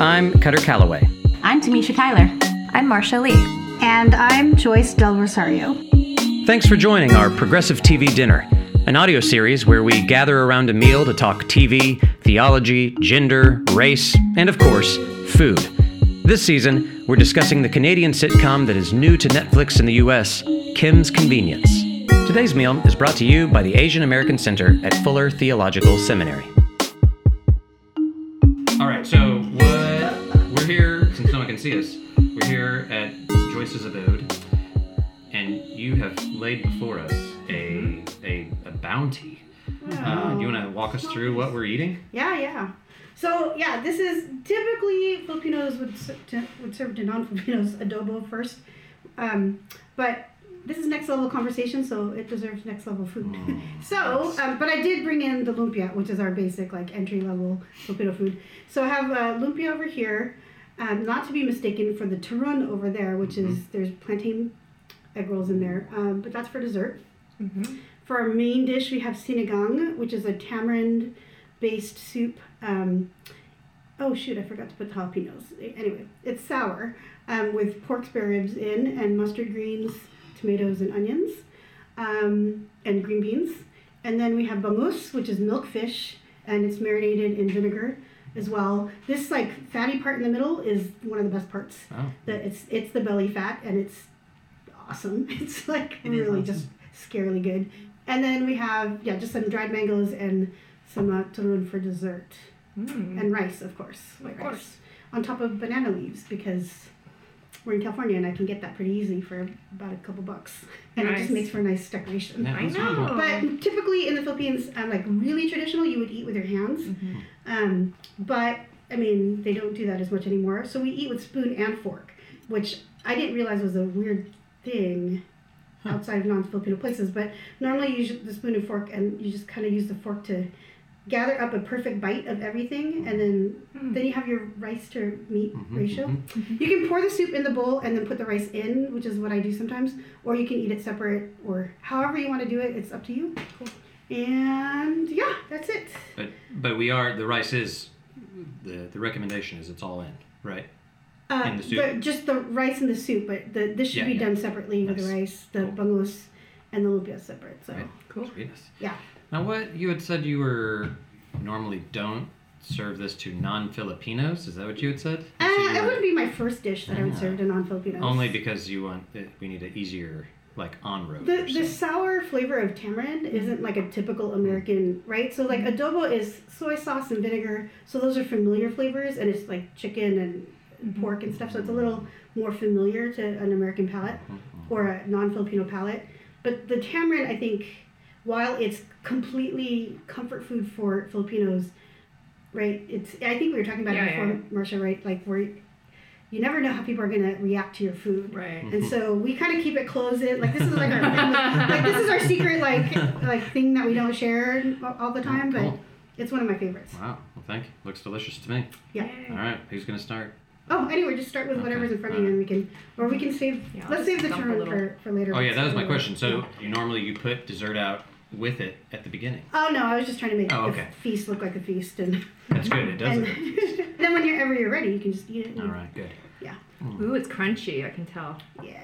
I'm Kutter Callaway. I'm Tamisha Tyler. I'm Marsha Lee. And I'm Joyce Del Rosario. Thanks for joining our Progressive TV Dinner, an audio series where we gather around a meal to talk TV, theology, gender, race, and of course, food. This season, we're discussing the Canadian sitcom that is new to Netflix in the US, Kim's Convenience. Today's meal is brought to you by the Asian American Center at Fuller Theological Seminary. See us. We're here at Joyce's abode, and you have laid before us a a, a bounty. Uh, you want to walk us through what we're eating? Yeah, yeah. So yeah, this is typically Filipinos would to, would serve to non-Filipinos adobo first, um, but this is next level conversation, so it deserves next level food. so, um, but I did bring in the lumpia, which is our basic like entry level Filipino food. So I have uh, lumpia over here, um, not to be mistaken for the turon over there, which is there's plantain egg rolls in there, um, but that's for dessert. For our main dish, we have sinigang, which is a tamarind based soup. Um, oh, shoot, I forgot to put the jalapenos. Anyway, it's sour um, with pork spare ribs in and mustard greens, tomatoes, and onions, um, and green beans. And then we have bangus, which is milkfish, and it's marinated in vinegar as well. This like fatty part in the middle is one of the best parts. Oh. The, it's it's the belly fat, and it's awesome. It's like It is really awesome. just scarily good. And then we have yeah, just some dried mangoes and some uh, turon for dessert, and rice, of course, white rice, course. on top of banana leaves because we're in California and I can get that pretty easy for about a couple bucks, and it just makes for a nice decoration. Yeah, I that's really know. cool. But typically in the Philippines, um, like really traditional, you would eat with your hands. Um, but I mean, they don't do that as much anymore. So we eat with spoon and fork, which I didn't realize was a weird thing outside of non-Filipino places. But normally you use the spoon and fork, and you just kind of use the fork to gather up a perfect bite of everything, and hmm. then hmm. then you have your rice to meat mm-hmm, ratio. Mm-hmm. You can pour the soup in the bowl and then put the rice in, which is what I do sometimes, or you can eat it separate, or however you want to do it. It's up to you. And yeah, that's it. But but we are the rice is the the recommendation is it's all in, right? Uh, In the soup? just the rice and the soup, but the this should Yeah, be yeah. done separately with the rice, the Cool. bangus, and the lumpia separate. So Right. Cool. Sweetness. yeah. Now, what you had said you were normally don't serve this to non-Filipinos. Is that what you had said? Uh, So you it wouldn't be my first dish that I would Ah. serve to non-Filipinos. only because you want we need an easier like on road. The, the sour flavor of tamarind isn't like a typical American, right? So like adobo is soy sauce and vinegar, so those are familiar flavors, and it's like chicken and pork and stuff. So it's a little more familiar to an American palate uh-huh. or a non-Filipino palate. But the tamarind, I think, while it's completely comfort food for Filipinos, right? It's I think we were talking about Yeah, it before, yeah. Marcia, right? Like where you never know how people are gonna react to your food. Right. And so we kind of keep it closed in. Like this is like our family, like this is our secret like like thing that we don't share all- all the time, but cool. it's one of my favorites. Wow. Well, thank you. Looks delicious to me. Yeah. All right. Who's gonna start? Oh, anyway, just start with Okay. whatever's in front of you, and we can, or we can save. Yeah, let's just save the dump turn for, for later. Oh yeah, that was my question. So you normally you put dessert out with it at the beginning. Oh no, I was just trying to make Oh, the okay. feast look like a feast, and That's good. It does and it. then whenever you're ready, you can just eat it. All right. Good. Yeah. Ooh, it's crunchy. I can tell. Yeah.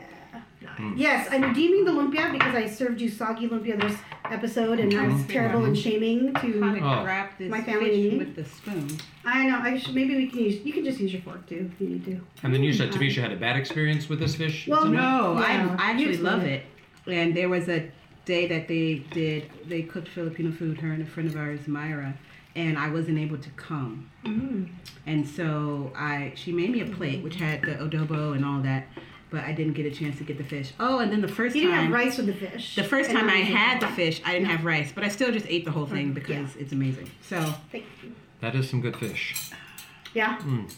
Nice. Hmm. Yes, I'm redeeming the lumpia because I served you soggy lumpia this episode, and I was terrible and shaming to. to Oh. grab this My family fish with the spoon. I know. I should, maybe we can use. You can just use your fork too if you need to. And then you said um, Tamisha had a bad experience with this fish. Well, No, Yeah, I, I actually love too. it. And there was a day that they did, they cooked Filipino food, her and a friend of ours, Myra, and I wasn't able to come. Mm. And so I, she made me a plate which had the adobo and all that, but I didn't get a chance to get the fish. Oh, and then the first You didn't have time, rice with the fish. the first time I had the fish, I didn't have rice, but I still just ate the whole thing Yeah. because it's amazing. So Thank you. That is some good fish. Yeah. Mm.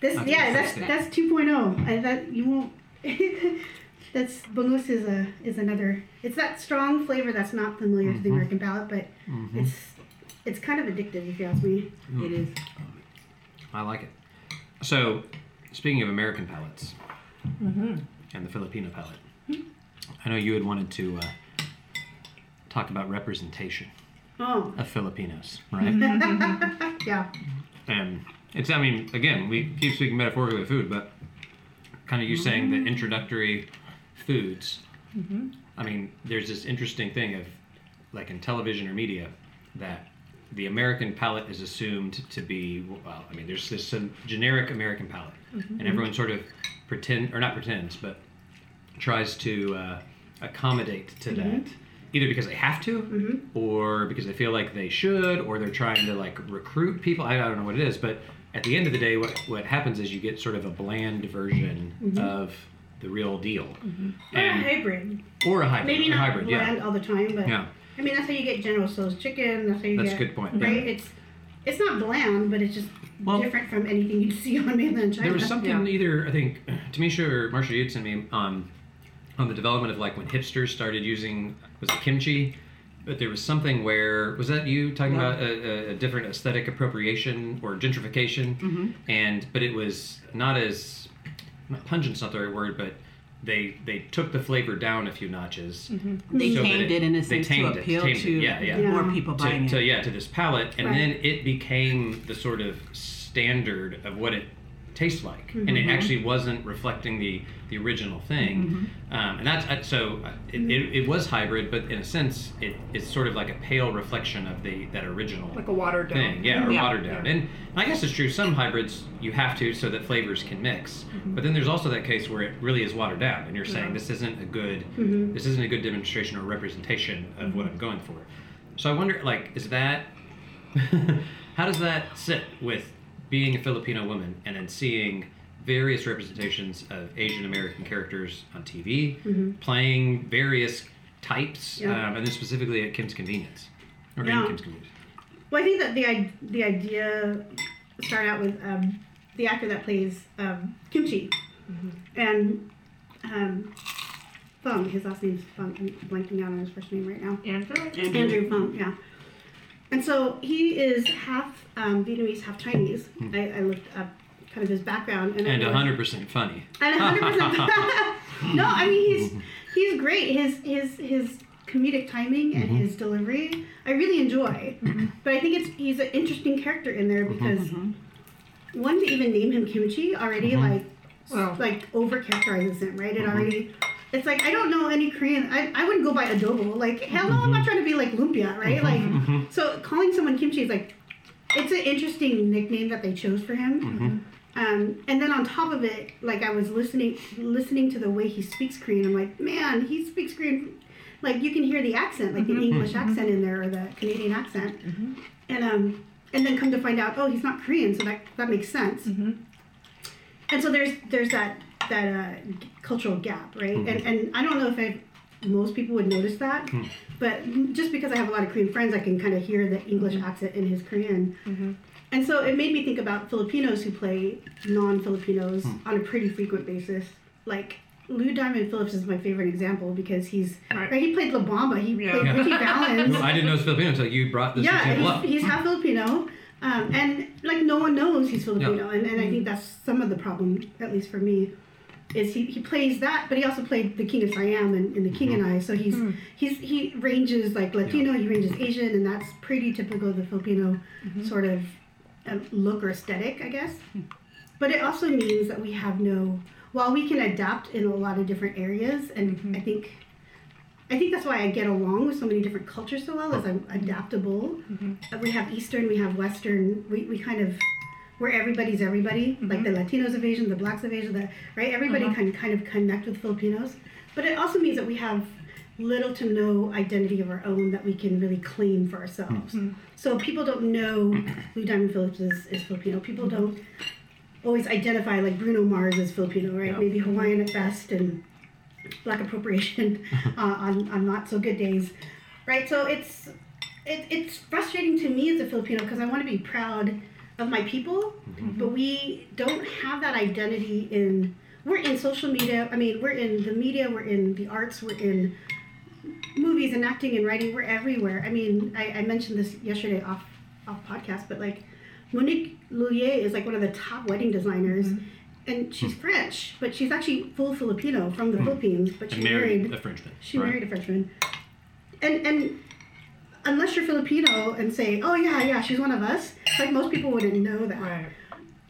This That's yeah, that's interesting. that's 2.0. I, that you won't. that's bangus is a is another. It's that strong flavor that's not familiar to the Mhm. American palate, but Mhm. it's it's kind of addictive if you ask me. it is. I like it. So, speaking of American palates Mm-hmm. and the Filipino palate, I know you had wanted to uh, talk about representation Oh. of Filipinos, right? yeah. and It's, I mean, again, we keep speaking metaphorically of food, but kind of you saying the introductory foods. I mean, there's this interesting thing of, like in television or media, that the American palate is assumed to be, well, I mean, there's this some generic American palate, mm-hmm. and everyone sort of pretend, or not pretends, but tries to uh, accommodate to mm-hmm. that either because they have to mm-hmm. or because they feel like they should or they're trying to like recruit people. I, I don't know what it is but at the end of the day what, what happens is you get sort of a bland version of the real deal. Or a hybrid. or a hybrid Maybe not hybrid bland yeah all the time, but yeah I mean that's how you get General Tso's chicken. That's how you That's a get. good point, yeah. Right? It's it's not bland, but it's just Well- different from anything you'd see on mainland China. There was something Yeah. either I think Tamisha or Marsha you'd sent me on on the development of like when hipsters started using was it kimchi, but there was something where was that you talking Yeah. about a, a, a different aesthetic appropriation or gentrification, Mm-hmm. and but it was not as not pungent's not the right word, but they they took the flavor down a few notches. Mm-hmm. They so tamed it in a they sense to tamed it, appeal tamed it, to yeah, yeah. Yeah. more people buying to, it. to yeah to this palate and Right. then it became the sort of standard of what it tastes like. And Mm-hmm. it actually wasn't reflecting the the original thing. Um, and that's uh, so uh, it, it, it was hybrid but in a sense it, it's sort of like a pale reflection of the that original Like a watered down. thing. Yeah or Yeah. watered down. And i guess it's true some hybrids you have to so that flavors can mix. But then there's also that case where it really is watered down and you're saying this isn't a good this isn't a good demonstration or representation of what i'm going for. So i wonder like is that how does that sit with being a filipino woman and then seeing various representations of asian american characters on tv playing various types Yeah. um, and then specifically at kim's convenience or in kim's convenience Well, I think that the the idea started out with um, the actor that plays um, Kimchee, and um, Phung. His last name's Phung. I'm blanking out on his first name right now. Andrew? Andrew Phung. Yeah. And so he is half um, Vietnamese, half Chinese. Hmm. I, I looked up kind of his background, and, and 100% funny and 100%. no, I mean he's he's great. His his his comedic timing and mm-hmm. his delivery, I really enjoy. Mm-hmm. But I think it's he's an interesting character in there mm-hmm. because one to even name him kimchi already like Well- like over characterizes him, right? It already. It's like I don't know any Korean. I, I wouldn't go by adobo. Like hell no, I'm not mm-hmm. trying to be like lumpia, right? Mm-hmm, like mm-hmm. so calling someone kimchi is like it's an interesting nickname that they chose for him. Um, and then on top of it, like I was listening listening to the way he speaks Korean, I'm like, man, he speaks Korean like you can hear the accent, like the English accent in there or the Canadian accent. And um and then come to find out, oh, he's not Korean, so that that makes sense. And so there's there's that that uh, cultural gap, right? Hmm. And and I don't know if I, most people would notice that, hmm. but just because I have a lot of Korean friends, I can kind of hear the English hmm. accent in his Korean. Mm-hmm. And so it made me think about Filipinos who play non-Filipinos on a pretty frequent basis. Like Lou Diamond Phillips is my favorite example because he's Right. right. He played La Bamba. He Yeah. played Yeah. Ritchie Valens. Who I didn't know he was Filipino until you brought this yeah, example up. he's, he's half Filipino, um, and like no one knows he's Filipino, and, and I mm-hmm. think that's some of the problem, at least for me, is he, he plays that, but he also played the King of Siam and, and the King and mm-hmm. I, so he's mm-hmm. he's he ranges like Latino, he ranges Asian, and that's pretty typical of the Filipino mm-hmm. sort of uh, look or aesthetic, I guess. Hmm. But it also means that we have no, while we can adapt in a lot of different areas, and I think I think that's why I get along with so many different cultures so well, is I'm adaptable. Uh, We have Eastern, we have Western, we, we kind of, where everybody's everybody, like mm-hmm. the Latinos of Asia, the Blacks of Asia, the, right? Everybody mm-hmm. can kind of connect with Filipinos. But it also means that we have little to no identity of our own that we can really claim for ourselves. Mm-hmm. So people don't know Lou Diamond Phillips is, is Filipino. People don't always identify like Bruno Mars as Filipino, right? Yeah. Maybe Hawaiian at best and black appropriation uh, on, on not so good days, right? So it's it, it's frustrating to me as a Filipino because I want to be proud of my people, mm-hmm. but we don't have that identity in. We're in social media. I mean, we're in the media. We're in the arts. We're in movies and acting and writing. We're everywhere. I mean, I, I mentioned this yesterday off off podcast, but like Monique Lhuillier is like one of the top wedding designers. Mm-hmm. And she's hmm. French, but she's actually full Filipino from the hmm. Philippines. But she married married a Frenchman. she right? married a Frenchman. And and unless you're Filipino and say, oh yeah, yeah, she's one of us, like most people wouldn't know that. Right.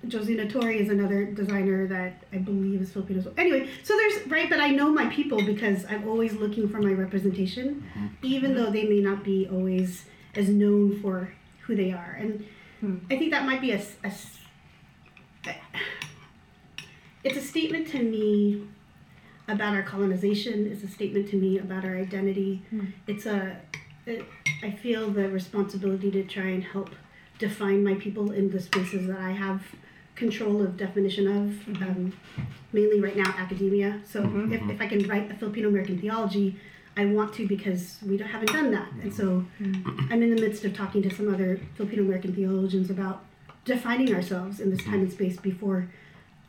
Josie Natori is another designer that I believe is Filipino. So anyway, so there's right, but I know my people because I'm always looking for my representation, mm-hmm. even though they may not be always as known for who they are. And hmm. I think that might be a, s- a s- it's a statement to me about our colonization. It's a statement to me about our identity. Hmm. It's a it, I feel the responsibility to try and help define my people in the spaces that I have control of definition of, mm-hmm. um, mainly right now academia. So mm-hmm. if, mm-hmm. if I can write a Filipino American theology, I want to because we don't, haven't done that. And so I'm in the midst of talking to some other Filipino American theologians about defining ourselves in this time and space before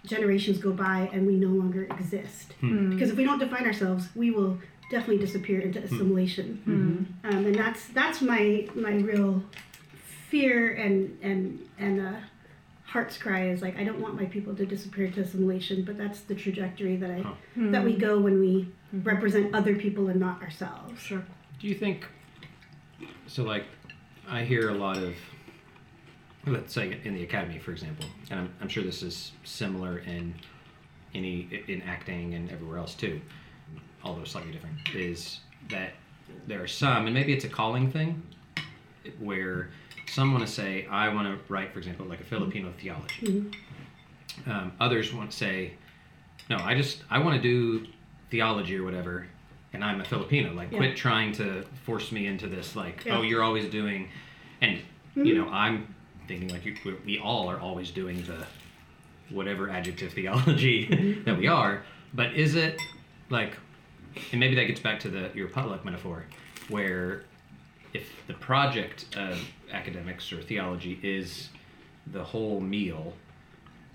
generations go by and we no longer exist. Hmm. Because if we don't define ourselves, we will definitely disappear into hmm. assimilation. Hmm. Hmm. Um, and that's that's my my real fear and and and uh, heart's cry is like I don't want my people to disappear into assimilation, but that's the trajectory that I that we go when we represent other people and not ourselves. Sure. Do you think so? Like, I hear a lot of, let's say, in the academy, for example, and I'm, I'm sure this is similar in any in acting and everywhere else too, although slightly different. Is that there are some, and maybe it's a calling thing, where some want to say, I want to write, for example, like a Filipino theology. Mm-hmm. Um, others want to say, no, I just I want to do theology or whatever, and I'm a Filipino. Like, Yeah. quit trying to force me into this. Like, Yeah. oh, you're always doing, and you mm-hmm. know, I'm thinking like you, we- we all are always doing the whatever adjective theology mm-hmm. that we are. But is it like, and maybe that gets back to the your potluck metaphor, where if the project of academics or theology is the whole meal,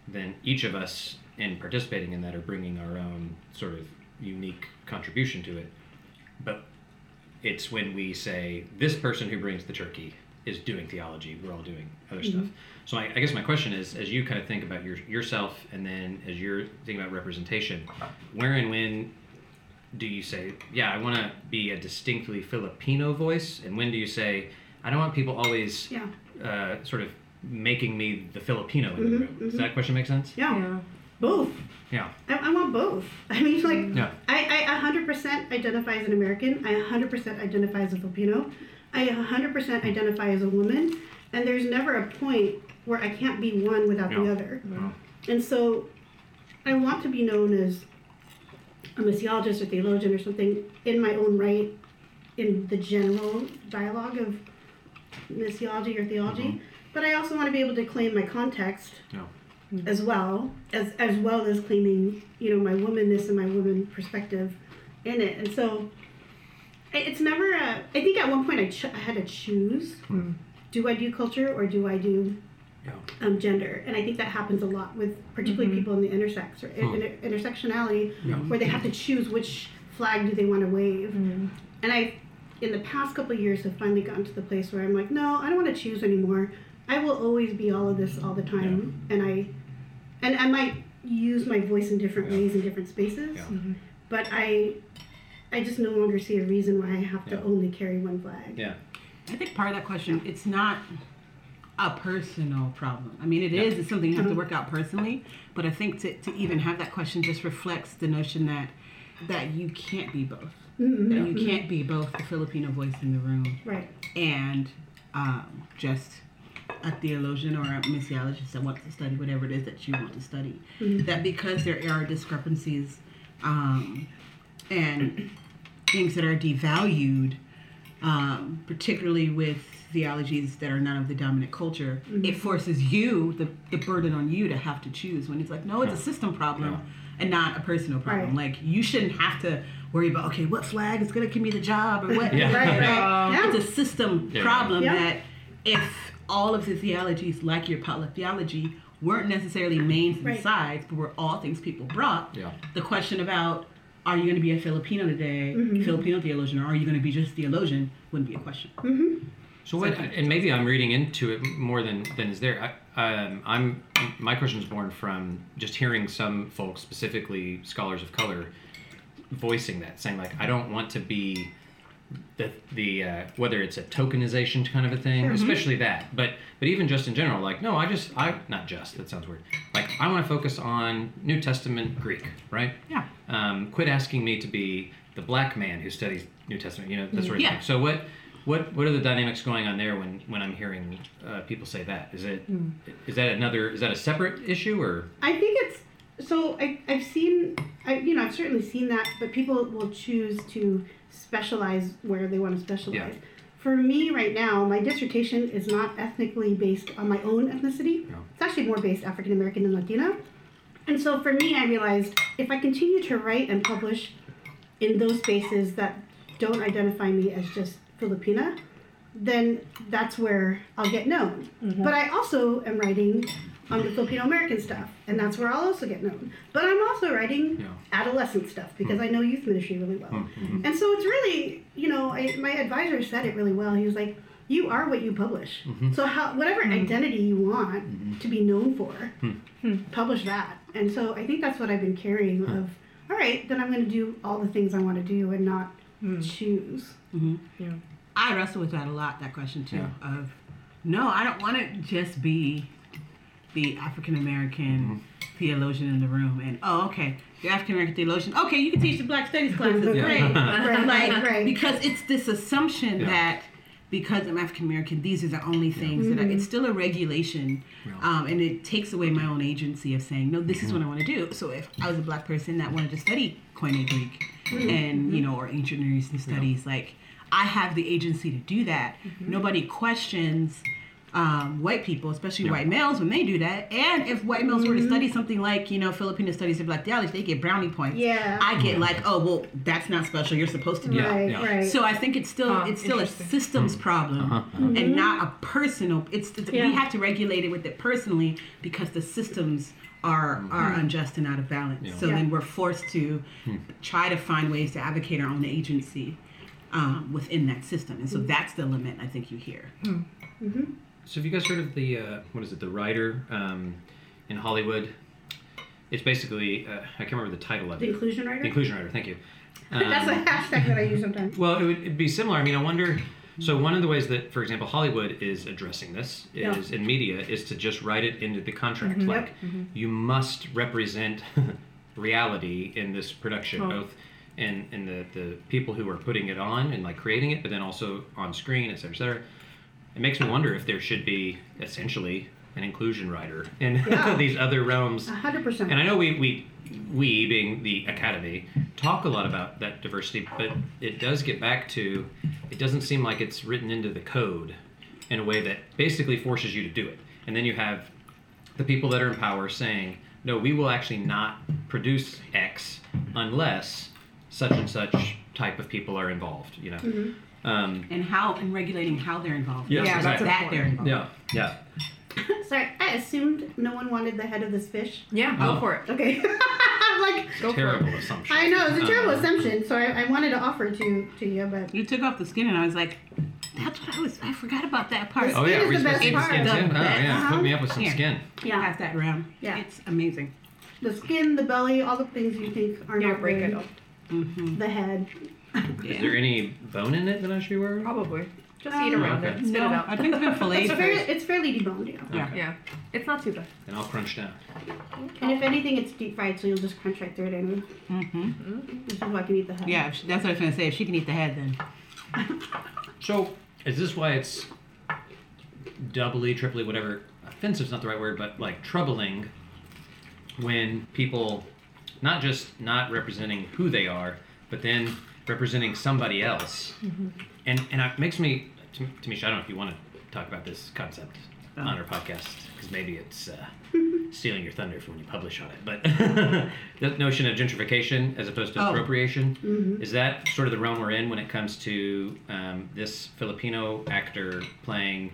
then each of us in participating in that are bringing our own sort of unique contribution to it. But it's when we say this person who brings the turkey is doing theology, we're all doing other mm-hmm. stuff. So I, I guess my question is, as you kind of think about your, yourself, and then as you're thinking about representation, where and when do you say, yeah, I want to be a distinctly Filipino voice, and when do you say, I don't want people always Yeah. uh, sort of making me the Filipino in the mm-hmm, room? Does mm-hmm. that question make sense? Yeah. Yeah. Both. Yeah. I, I want both. I mean, like, Yeah. I, I 100% identify as an American. I 100% identify as a Filipino. I 100% mm. identify as a woman. And there's never a point where I can't be one without the other. Yeah. And so I want to be known as a missiologist or theologian or something in my own right in the general dialogue of missiology or theology. Mm-hmm. But I also want to be able to claim my context Yeah. Mm-hmm. as well as as well as claiming you know my womanness and my woman perspective in it. And so it's never a i think at one point i, ch- I had to choose. Hmm. Do i do culture or do i do Yeah. um, gender. And i think that happens a lot with particularly mm-hmm. people in the intersex or in, inter- intersectionality Yeah. where they have to choose which flag do they want to wave. Mm-hmm. And i in the past couple of years have finally gotten to the place where i'm like no i don't want to choose anymore. I will always be all of this all the time. And i and i might use my voice in different Yeah. ways in different spaces Yeah. Mm-hmm. but i i just no longer see a reason why i have to only carry one flag. Yeah. I think part of that question, it's not a personal problem. I mean, it is. It's something you have to work out personally. But I think to, to even have that question just reflects the notion that that you can't be both. Mm-hmm. That you can't be both the Filipino voice in the room right and um, just a theologian or a missiologist that wants to study whatever it is that you want to study. That because there are discrepancies um, and things that are devalued, um, particularly with theologies that are not of the dominant culture, mm-hmm. it forces you, the, the burden on you to have to choose when it's like, no, it's a system problem Yeah. and not a personal problem. Right. Like, you shouldn't have to worry about, okay, what flag is going to give me the job or what. Yeah. right right um, yeah It's a system Yeah. problem Yeah. that if all of the theologies, like your potluck theology, weren't necessarily mains and Right. sides, but were all things people brought, Yeah. the question about are you going to be a Filipino today, Mm-hmm. Filipino theologian, or are you going to be just theologian, wouldn't be a question. Mm-hmm. So what? And maybe I'm reading into it more than than is there. I, um, I'm my question is born from just hearing some folks, specifically scholars of color, voicing that, saying like, I don't want to be the the uh, whether it's a tokenization kind of a thing, especially that. But but even just in general, like no, I just I not just that sounds weird. Like I want to focus on New Testament Greek, right? Yeah. Um, quit asking me to be the black man who studies New Testament, you know that sort of Yeah. thing. So what? What, what are the dynamics going on there when, when I'm hearing uh, people say that? Is it is that another is that a separate issue or I think it's so. I, I've seen, I, you know, I've certainly seen that, but people will choose to specialize where they want to specialize. Yeah. For me, right now, my dissertation is not ethnically based on my own ethnicity. No. It's actually more based African American and Latina. And so for me, I realized if I continue to write and publish in those spaces that don't identify me as just Filipina, then that's where I'll get known. Mm-hmm. But I also am writing on the Filipino American stuff, and that's where I'll also get known. But I'm also writing Yeah. adolescent stuff because I know youth ministry really well. Hmm, hmm. And so it's really, you know, I, my advisor said it really well. He was like, "You are what you publish. Mm-hmm. So how whatever mm-hmm. identity you want to be known for, hmm. publish that." And so I think that's what I've been carrying. Of all right, then I'm going to do all the things I want to do and not Mm-hmm. choose. Mm-hmm. Yeah, I wrestle with that a lot. That question too. Of no, I don't want to just be the African American mm-hmm. theologian in the room. And oh, okay, you're African American theologian. Okay, you can teach the Black Studies classes. Yeah. Great. Right, like right. because it's this assumption Yeah. that because I'm African American, these are the only things that I, it's still a regulation, um, and it takes away my own agency of saying no, this is what I want to do. So if I was a black person that wanted to study Koine Greek and you mm-hmm. know or ancient Near Eastern studies, like I have the agency to do that. Mm-hmm. Nobody questions. Um, white people, especially white males, when they do that, and if white males were to mm-hmm. study something like, you know, Filipino studies of Black theology, they get brownie points. Yeah. I get like, oh well, that's not special. You're supposed to do Yeah, right, yeah. right. so I think it's still Huh, it's still a interesting. systems hmm. problem uh-huh, uh-huh. and not a personal. It's, it's Yeah. we have to regulate it with it personally because the systems are are unjust and out of balance. Yeah. So Yeah. then we're forced to try to find ways to advocate our own agency um, within that system, and so that's the limit I think you hear. So have you guys heard of the uh, what is it? The writer um, in Hollywood. It's basically uh, I can't remember the title of the it. inclusion rider. The inclusion rider. Thank you. That's a Um, hashtag that I use sometimes. well, it would it'd be similar. I mean, I wonder. So one of the ways that, for example, Hollywood is addressing this Yeah. is in media is to just write it into the contract. Mm-hmm. Like mm-hmm. you must represent reality in this production, Oh. both in in the the people who are putting it on and like creating it, but then also on screen, et cetera, et cetera. It makes me wonder if there should be essentially an inclusion rider in Yeah. these other realms. Hundred percent. And I know we, we, we being the academy, talk a lot about that diversity, but it does get back to it doesn't seem like it's written into the code in a way that basically forces you to do it. And then you have the people that are in power saying, no, we will actually not produce X unless such and such type of people are involved, you know? Um, And how and regulating how they're involved. Yes, Not Yeah, that's that they're involved. yeah, yeah. Sorry, I assumed no one wanted the head of this fish. Yeah, go Oh. for it. Okay. I'm like, Go Terrible for it. assumption. I know, it's a terrible Uh, assumption, so I, I wanted to offer it to, to you, but You took off the skin, and I was like, "That's what I was. I forgot about that part." Oh yeah, Skin is we're the supposed best to eat the part. skin too. The Oh best. yeah, hook me up with some Here. skin. yeah. Pass that around. Yeah. It's amazing. The skin, the belly, all the things you think are Yeah, not break good. it up. Mm-hmm. The head. Is there any bone in it that I should be aware of? Probably. Just Um, eat around Okay. it. Spit No, it out. I think it's been filleted It's fairly, first. it's fairly deboned, yeah. Yeah. Okay. Yeah. It's not too bad. And I'll crunch down. And if anything, it's deep fried, so you'll just crunch right through it anyway. Mm-hmm. This is why I can eat the head. Yeah, that's what I was gonna say. If she can eat the head, then So, is this why it's doubly, triply, whatever? Offensive's not the right word, but like troubling when people not just not representing who they are, but then representing somebody else. And and it makes me, Tam- Tamisha, I don't know if you want to talk about this concept on our podcast because maybe it's uh, stealing your thunder from when you publish on it. But the notion of gentrification as opposed to Oh. appropriation is that sort of the realm we're in when it comes to um, this Filipino actor playing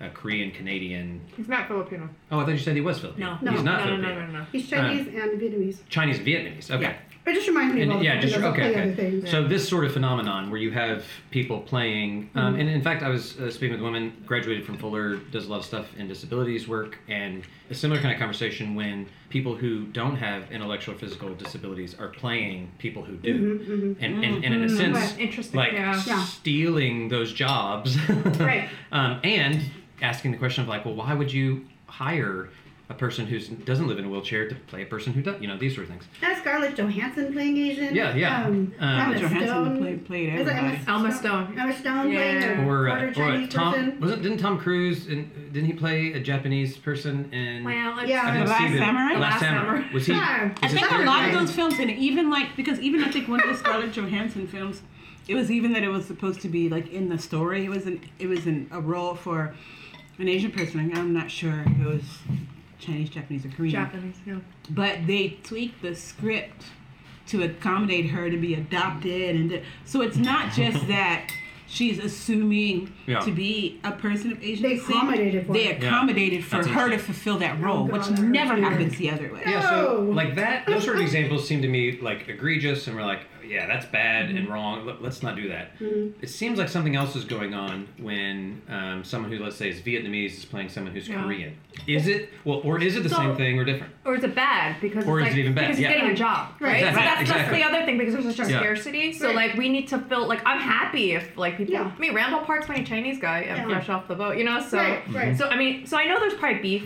a Korean Canadian. He's not Filipino. Oh, I thought you said he was Filipino. No. he's not no, no, Filipino. no, no, no. He's Chinese and Vietnamese. Chinese Vietnamese. Okay. It just reminds me of all And, the yeah, just Filipinos okay. other okay. things. So this sort of phenomenon where you have people playing, um, Mm-hmm. and in fact, I was uh, speaking with a woman, graduated from Fuller, does a lot of stuff in disabilities work, and a similar kind of conversation when people who don't have intellectual or physical disabilities are playing people who do, Mm-hmm, and, and, and in a sense, Right, interesting, like yeah. Yeah. stealing those jobs, Right. um, and asking the question of like, well, why would you hire a person who doesn't live in a wheelchair to play a person who does, you know, these sort of things. That's Scarlett Johansson playing Asian. Yeah, yeah. Um, Um, Emma Scarlett Johansson Stone. played- played Is it Emma everybody. Emma Stone. Emma Stone Yeah. playing a or, uh, or Tom wasn't didn't Tom Cruise in, didn't he play a Japanese person in Well, Yeah. I The Last Samurai? The Last Last Samurai. Samurai. Was he? Yeah. was I think a character- lot of those films, and even like because even I think one of the Scarlett Johansson films, it was even that it was supposed to be like in the story. It was an it was an, a role for an Asian person. I'm not sure it was Chinese, Japanese, or Korean. Japanese. Yeah. but they tweaked the script to accommodate her to be adopted and to- so it's not just that she's assuming Yeah. to be a person of Asian They descent. accommodated for they her. accommodated for That's her to fulfill that role, oh, God, which never happens the other way. Yeah, so like that, those sort of examples seem to me like egregious, and we're like, yeah, that's bad Mm-hmm. and wrong. Let- Let's not do that. It seems like something else is going on when um, someone who, let's say, is Vietnamese is playing someone who's Yeah. Korean. Is it well, or is it the So- same thing or different? Or is it bad because Or it's is like, it even bad? because he's Yeah. getting a job, Right. right? Exactly, So that's, exactly. that's the other thing because there's such a Yeah. scarcity. So Right. like we need to feel like I'm happy if like people. Yeah. I mean, Randall Park's playing Chinese guy Yeah. fresh off the boat, you know. So Right, right. so I mean, so I know there's probably beef.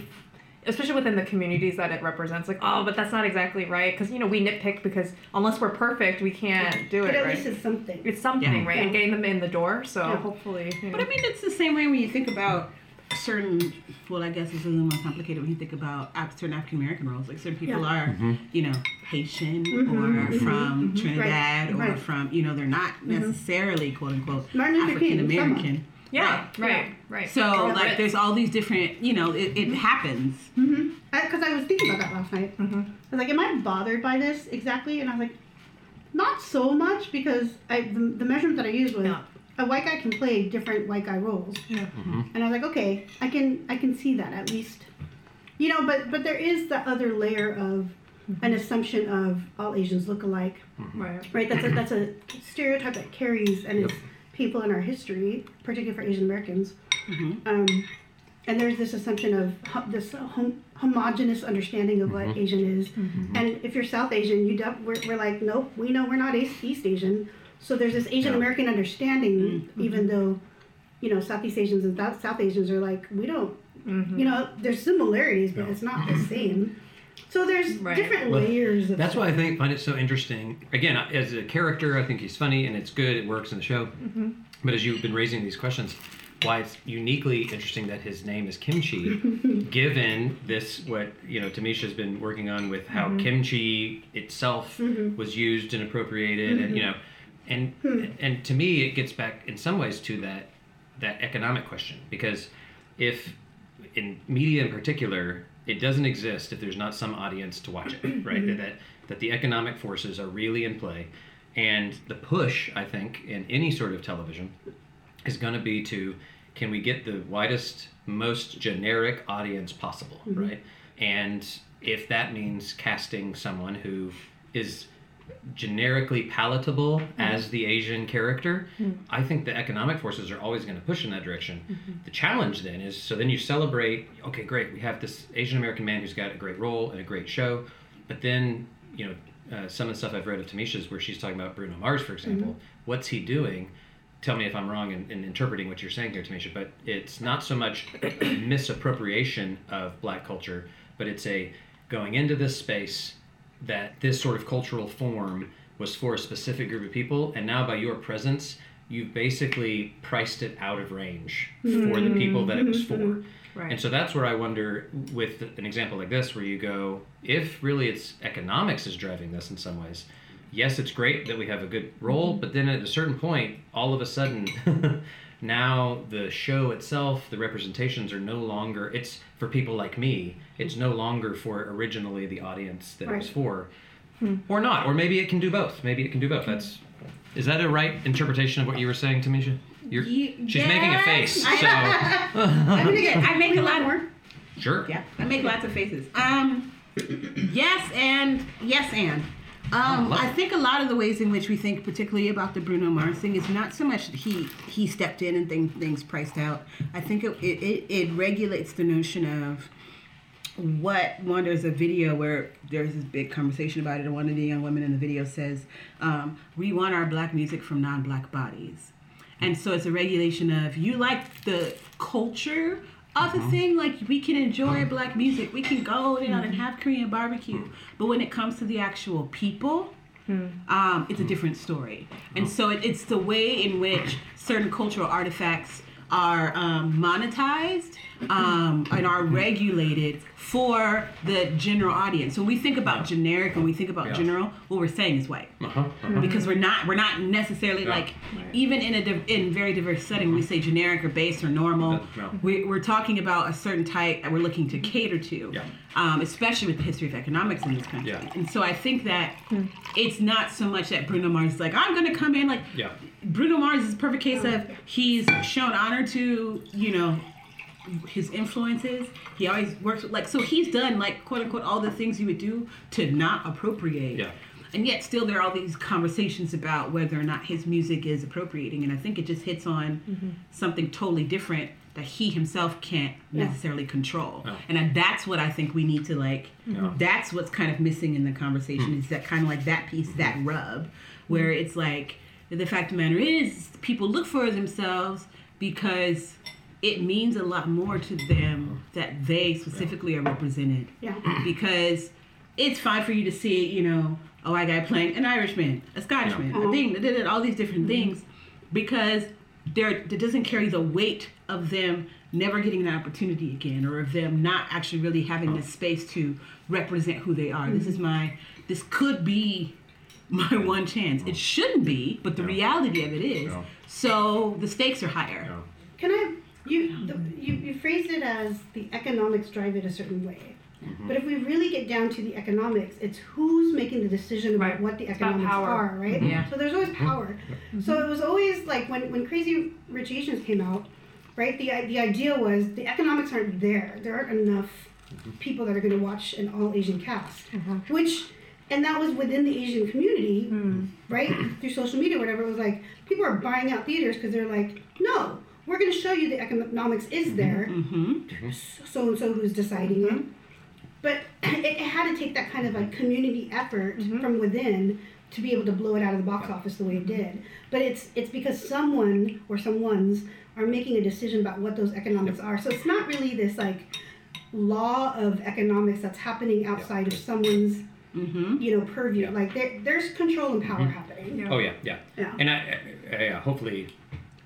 Especially within the communities that it represents, like, oh, but that's not exactly right, because you know we nitpick because unless we're perfect, we can't do it. But it at right. least it's something. It's something, Yeah. right? And Yeah. getting them in the door. So Yeah. hopefully, you know. But I mean, it's the same way when you think about certain. Well, I guess it's a little more complicated when you think about Af- certain African American roles. Like certain people Yeah. are, Mm-hmm. you know, Haitian Mhm, or mhm, from mhm. Trinidad Right, or right. from, you know, they're not necessarily quote unquote Martin Luther King, African American. Yeah, right, Yeah. right. So Yeah. like, there's all these different, you know, it, it happens. Mm-hmm. Because I was thinking about that last night. Mm-hmm. I was like, am I bothered by this exactly? And I was like, not so much because I the, the measurement that I used was Yeah. a white guy can play different white guy roles. Yeah. And I was like, okay, I can I can see that at least. You know, but but there is the other layer of an assumption of all Asians look alike. right. Right? That's a that's a stereotype that carries and is people in our history, particularly for Asian Americans. Mhm. Um, and there's this assumption of ho- this hom- homogenous understanding of what Asian is. And if you're South Asian, you def- we're, we're like, nope, we know we're not East, East Asian. So there's this Asian Yeah. American understanding, even though, you know, Southeast Asians and South South Asians are like, we don't, Mhm. you know, there's similarities, but it's not the same. So there's Right. different Well, layers of That's why I think find it so interesting. Again, as a character, I think he's funny and it's good. It works in the show. Mm-hmm. But as you've been raising these questions, why it's uniquely interesting that his name is Kimchee, given this what you know Tamisha's been working on with how mm-hmm. kimchi itself mm-hmm. was used and appropriated, and you know, and hmm. and to me it gets back in some ways to that that economic question because if in media in particular it doesn't exist if there's not some audience to watch it right? Mm-hmm. That that the economic forces are really in play. And the push i think in any sort of television is going to be to can we get the widest most generic audience possible mm-hmm. right? And if that means casting someone who is generically palatable mm-hmm. as the Asian character, mm-hmm. I think the economic forces are always going to push in that direction. Mm-hmm. The challenge then is so then you celebrate, okay, great, we have this Asian American man who's got a great role and a great show, but then, you know, uh, some of the stuff I've read of Tamisha's where she's talking about Bruno Mars, for example, what's he doing? Tell me if I'm wrong in, in interpreting what you're saying here, Tamisha, but it's not so much misappropriation of black culture, but it's a going into this space that this sort of cultural form was for a specific group of people, and now by your presence, you've basically priced it out of range for the people that it was for. Mm-hmm. Right. And so that's where I wonder with an example like this, where you go, if really it's economics is driving this in some ways, yes, it's great that we have a good role, mm-hmm. but then at a certain point, all of a sudden, now the show itself, the representations are no longer, it's for people like me, it's no longer for originally the audience that it was Right. for. Or not, or maybe it can do both. Maybe it can do both. That's is that a right interpretation of what you were saying, Tamisha? You're, Ye- she's making a face. I- So I I make a lot more. sure. Yeah, I make lots of faces. Um, yes and yes and. Um, love I think a lot of the ways in which we think, particularly about the Bruno Mars thing, is not so much that he he stepped in and thing, things priced out. I think it, it, it, regulates the notion of what one there's a video where there's this big conversation about it and one of the young women in the video says um, we want our black music from non-black bodies. And so it's a regulation of you like the culture of the thing? Like we can enjoy black music. We can go out and have korean barbecue but when it comes to the actual people um, it's a different story. And so it, it's the way in which certain cultural artifacts are um, monetized um, and are regulated for the general audience. So when we think about generic and we think about Yeah. general, what we're saying is white. Uh-huh, uh-huh. Because we're not we're not necessarily Yeah. like even in a div- in very diverse setting we say generic or base or normal. Yeah. We, we're talking about a certain type that we're looking to cater to, Yeah. um, especially with the history of economics in this country. Yeah. And so I think that it's not so much that Bruno Mars is like, I'm going to come in. Like, Yeah. Bruno Mars is a perfect case of he's shown honor to, you know, his influences. He always works with, like, so he's done, like, quote unquote, all the things you would do to not appropriate. Yeah. And yet, still, there are all these conversations about whether or not his music is appropriating. And I think it just hits on mm-hmm. something totally different that he himself can't Yeah. necessarily control. Yeah. And that's what I think we need to, like, Yeah. that's what's kind of missing in the conversation hmm. is that kind of like that piece, that rub, where hmm. it's like the fact of the matter is people look for themselves because it means a lot more to them that they specifically are represented. Yeah. Because it's fine for you to see, you know, oh, a white guy playing an Irishman, a Scottishman, Yeah. a thing, all these different things, because there it doesn't carry the weight of them never getting an opportunity again, or of them not actually really having the space to represent who they are. This is mm-hmm. my, this could be my one chance. It shouldn't be, but the Yeah. reality of it is. Yeah. So the stakes are higher. Yeah. Can I? You the, you you phrased it as the economics drive it a certain way. Mm-hmm. But if we really get down to the economics, it's who's making the decision about Right. what the It's economics power. are, right? Mm-hmm. Yeah. So there's always power. So it was always like when, when Crazy Rich Asians came out, right? The the idea was the economics aren't there. There aren't enough mm-hmm. people that are going to watch an all Asian cast, mm-hmm. which. And that was within the Asian community, hmm. right? Through social media, whatever. It was like people are buying out theaters because they're like, no, we're going to show you the economics is mm-hmm. there. Mm-hmm. So and so who's deciding it. Mm-hmm. But it, it had to take that kind of like community effort mm-hmm. from within to be able to blow it out of the box office the way it did. But it's it's because someone or someone's are making a decision about what those economics are. So it's not really this like law of economics that's happening outside of someone's Mm-hmm. you know purview. Yeah. Like there, there's control and power happening. Yeah. Oh yeah, yeah. Yeah. And I, I, I- yeah, hopefully,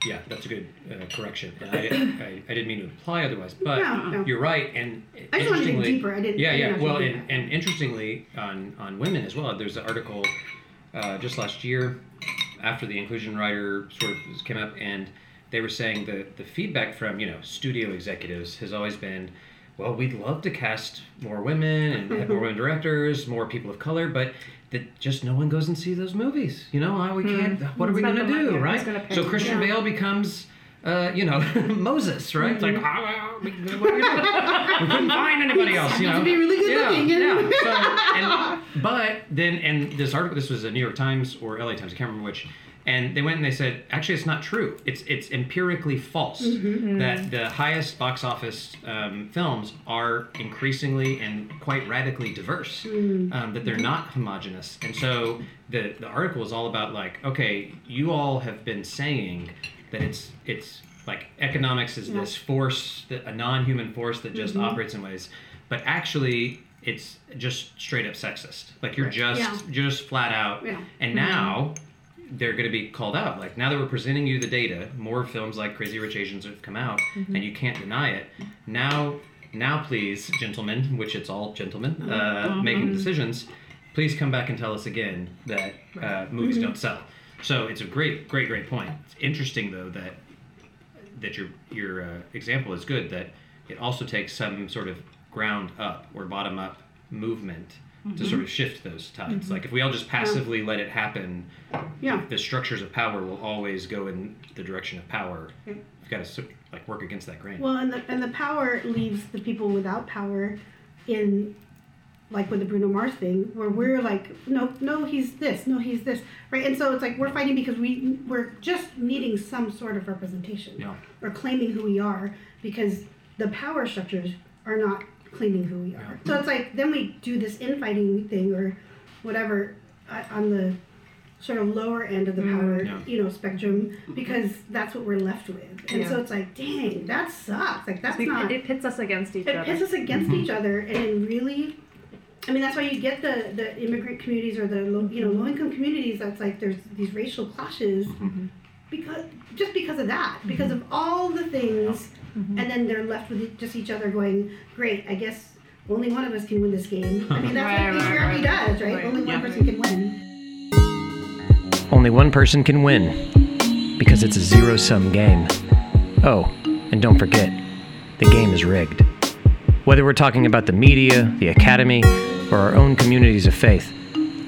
yeah, that's a good uh, correction. I, I, I didn't mean to imply otherwise, but No, no. you're right. And I just wanted to dig deeper. I didn't. Yeah, I didn't yeah. Well, and, and interestingly, on on women as well. There's an article uh, just last year after the inclusion rider sort of came up, and they were saying that the feedback from you know studio executives has always been, well, we'd love to cast more women and have more women directors, more people of color, but. That just no one goes and see those movies. You know, we can't. What are we gonna the money, do, right? So Christian Yeah. Bale becomes, uh, you know, Moses, right? It's like, ah, we, we couldn't find anybody else, you know. to be really good yeah, looking. Yeah. So, and, but then, and this article, this was a New York Times or LA Times, I can't remember which. And they went and they said, actually, it's not true. It's it's empirically false mm-hmm. Mm-hmm. that the highest box office um, films are increasingly and quite radically diverse. Mm-hmm. Um, that they're not homogenous. And so the the article is all about like, okay, you all have been saying that it's it's like economics is Yeah. this force, that, a non-human force that just operates in ways, but actually it's just straight up sexist. Like you're just Yeah. just flat out. Yeah. And now they're going to be called out. Like now that we're presenting you the data, more films like Crazy Rich Asians have come out, and you can't deny it. Now, now, please, gentlemen, which it's all gentlemen uh, making decisions. Please come back and tell us again that uh, movies don't sell. So it's a great, great, great point. It's interesting though that that your your uh, example is good. That it also takes some sort of ground up or bottom up movement to mm-hmm. sort of shift those tides. Mm-hmm. Like if we all just passively let it happen, Yeah. the structures of power will always go in the direction of power. You've got to like work against that grain. Well, and the and the power leaves the people without power in like with the Bruno Mars thing, where we're like, no, no, he's this, no, he's this, right? And so it's like we're fighting because we we're just needing some sort of representation, Yeah. or claiming who we are because the power structures are not claiming who we are. So it's like then we do this infighting thing or whatever uh, on the sort of lower end of the power, Yeah. you know, spectrum because that's what we're left with. And Yeah. so it's like, dang, that sucks. Like that's not it pits us against each it other. pits us against Mm-hmm. each other and it really I mean that's why you get the, the immigrant communities or the low, you know low income communities that's like there's these racial clashes Mm-hmm. because just because of that because of all the things Mm-hmm. and then they're left with just each other going great I guess only one of us can win this game I mean that's Right, what right, patriarchy right. does right, Right. only one person can win Only one person can win because it's a zero sum game. Oh, and don't forget, the game is rigged. Whether we're talking about the media, the academy, or our own communities of faith,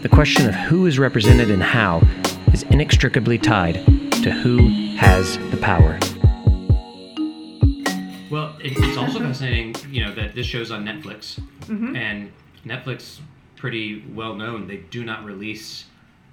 the question of who is represented and how is inextricably tied to who has the power. Fascinating, you know, that this show's on Netflix, mm-hmm. and Netflix, pretty well known, they do not release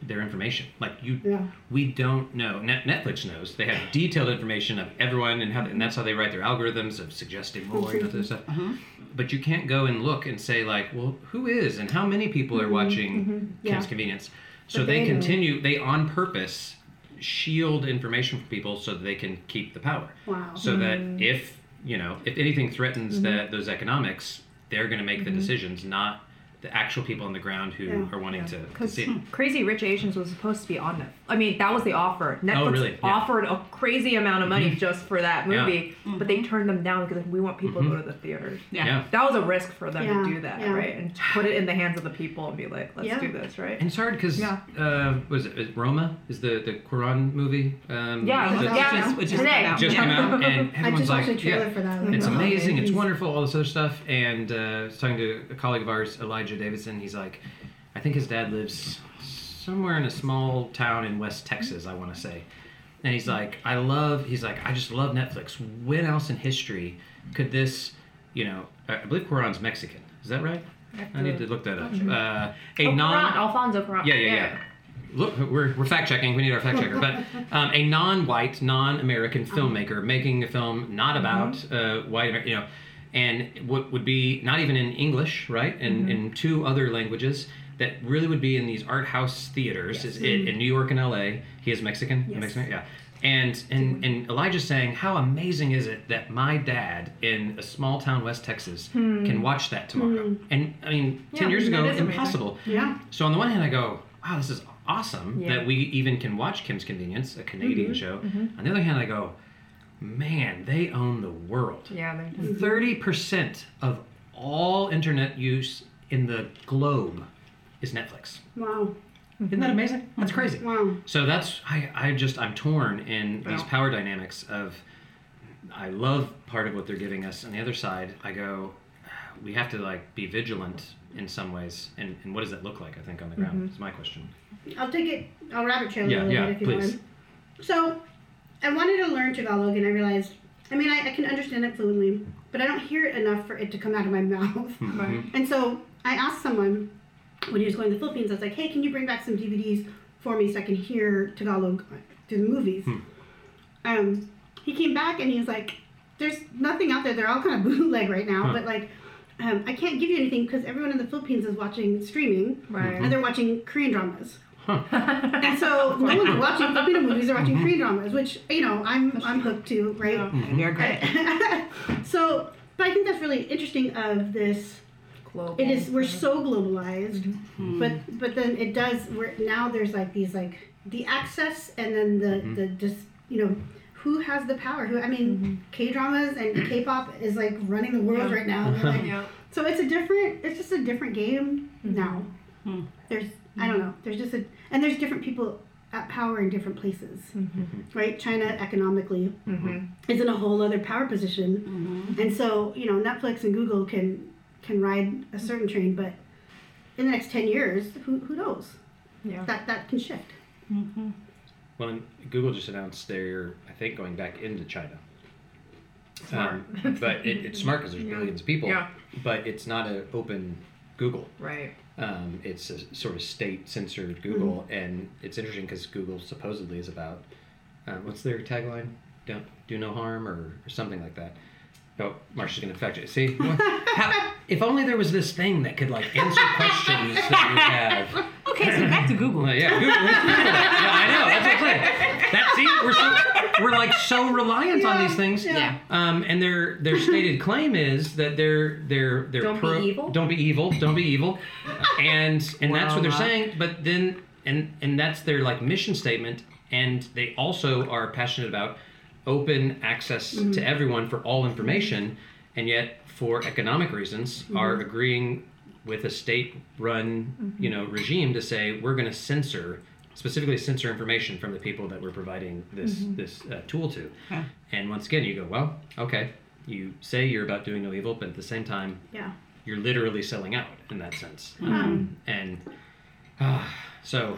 their information. Like you, Yeah. we don't know. Net, Netflix knows. They have detailed information of everyone, and how, and that's how they write their algorithms of suggesting more and other stuff. Mm-hmm. But you can't go and look and say like, well, who is and how many people are mm-hmm. watching Yeah. Kim's Convenience. So they, they know. continue. They on purpose shield information from people so that they can keep the power. Wow. So that mm. if you know if anything threatens Mm-hmm. that those economics, they're going to make the decisions, not the actual people on the ground who Yeah. are wanting to, to Because see. Crazy Rich Asians was supposed to be on Netflix. I mean, that was the offer. Netflix Oh, really? Yeah. Mm-hmm. offered a crazy amount of money just for that Yeah. movie, but they turned them down because we want people to go to the theaters. Yeah. Yeah. That was a risk for them Yeah, to do that, yeah. right? And put it in the hands of the people and be like, let's Yeah. do this, right? And it's hard because Yeah. uh, was it is Roma is the the Cuarón movie? Um, Yeah, that yeah. just- which just Today. just came out, and I everyone's just like, watched the trailer yeah, for that one. It's Oh, amazing. It's wonderful. All this other stuff. And uh, I was talking to a colleague of ours, Elijah Davidson. He's like, I think his dad lives somewhere in a small town in West Texas. I want to say. And he's like, I love. He's like, I just love Netflix. When else in history could this, you know, I I believe Cuarón's Mexican. Is that right? I need to look that up. Uh, a Oh, non. Cuarón, Alfonso Cuarón. Yeah, yeah, yeah. Look, we're, we're fact checking. We need our fact checker. But um, a non-white, non-American filmmaker making a film not about uh, white, you know, and what would be not even in English, right? And mm-hmm. in two other languages that really would be in these art house theaters is in, mm-hmm. in New York and L.A. He is Mexican. Yes. Mexican, yeah. And and and Elijah's saying, how amazing is it that my dad in a small town, West Texas, hmm. can watch that tomorrow? Hmm. And I mean, ten Yeah, years ago, is amazing. impossible. Yeah. So on the one hand, I go, wow, this is awesome Yeah. that we even can watch Kim's Convenience, a Canadian Mm-hmm, show. Mm-hmm. On the other hand, I go, man, they own the world. Yeah, they do. Mm-hmm. Thirty percent of all internet use in the globe is Netflix. Wow. Isn't that amazing? That's crazy. Wow. So that's I, I just I'm torn in these Wow. power dynamics of I love part of what they're giving us. On the other side, I go we have to like be vigilant in some ways. And, and what does that look like? I think on the ground mm-hmm. is my question. I'll take it. I'll rabbit trail Yeah, a little yeah, bit if you please. want. So, I wanted to learn Tagalog, and I realized. I mean, I, I can understand it fluently, but I don't hear it enough for it to come out of my mouth. Right. And so I asked someone when he was going to the Philippines. I was like, "Hey, can you bring back some DVDs for me so I can hear Tagalog through the movies?" Um, he came back and he was like, "There's nothing out there. They're all kind of bootleg right now, Huh. but like." Um, I can't give you anything because everyone in the Philippines is watching streaming Right. and they're watching Korean dramas. Huh. And so no one's watching Filipino movies; they're watching mm-hmm. Korean dramas, which you know I'm I'm hooked to, right? And they're mm-hmm. great. so, but I think that's really interesting. Of this, Global. it is we're so mm-hmm. globalized, Mm-hmm. but but then it does. We're now there's like these like the access and then the the just you know who has the power? Who I mean, K dramas and K pop is like running the world Yeah. right now. Like- Yeah. so it's a different. It's just a different game now. Hmm. There's I don't know. There's just a and there's different people at power in different places, right? China economically Mm-hmm. is in a whole other power position, and so you know Netflix and Google can can ride a certain train, but in the next ten years, who who knows? Yeah. That that can shift. Well, and Google just announced they're, I think, going back into China. Smart. Um, but it, it's smart because there's Yeah. billions of people. Yeah. But it's not an open Google. Right. Um, it's a sort of state censored Google, and it's interesting because Google supposedly is about uh, what's their tagline? Don't do no harm or, or something like that. Oh, Marsha's gonna fact check. See, how, if only there was this thing that could like answer questions that we have. Okay, so back to Google. Well, yeah, Google, Google. Yeah, I know. That's what I'm saying. That see, we're so we're like so reliant on these things. yeah. Um, and their their stated claim is that they're they're they're Don't be evil? Don't be evil. Don't be evil. And and that's what they're uh, saying. But then and and that's their like mission statement. And they also are passionate about open access to everyone for all information. And yet, for economic reasons, are agreeing with a state-run, you know, regime to say we're going to censor, specifically censor information from the people that we're providing this this uh, tool to. Huh. And once again, you go, well, okay, you say you're about doing no evil, but at the same time, Yeah. you're literally selling out in that sense. Um, and uh, so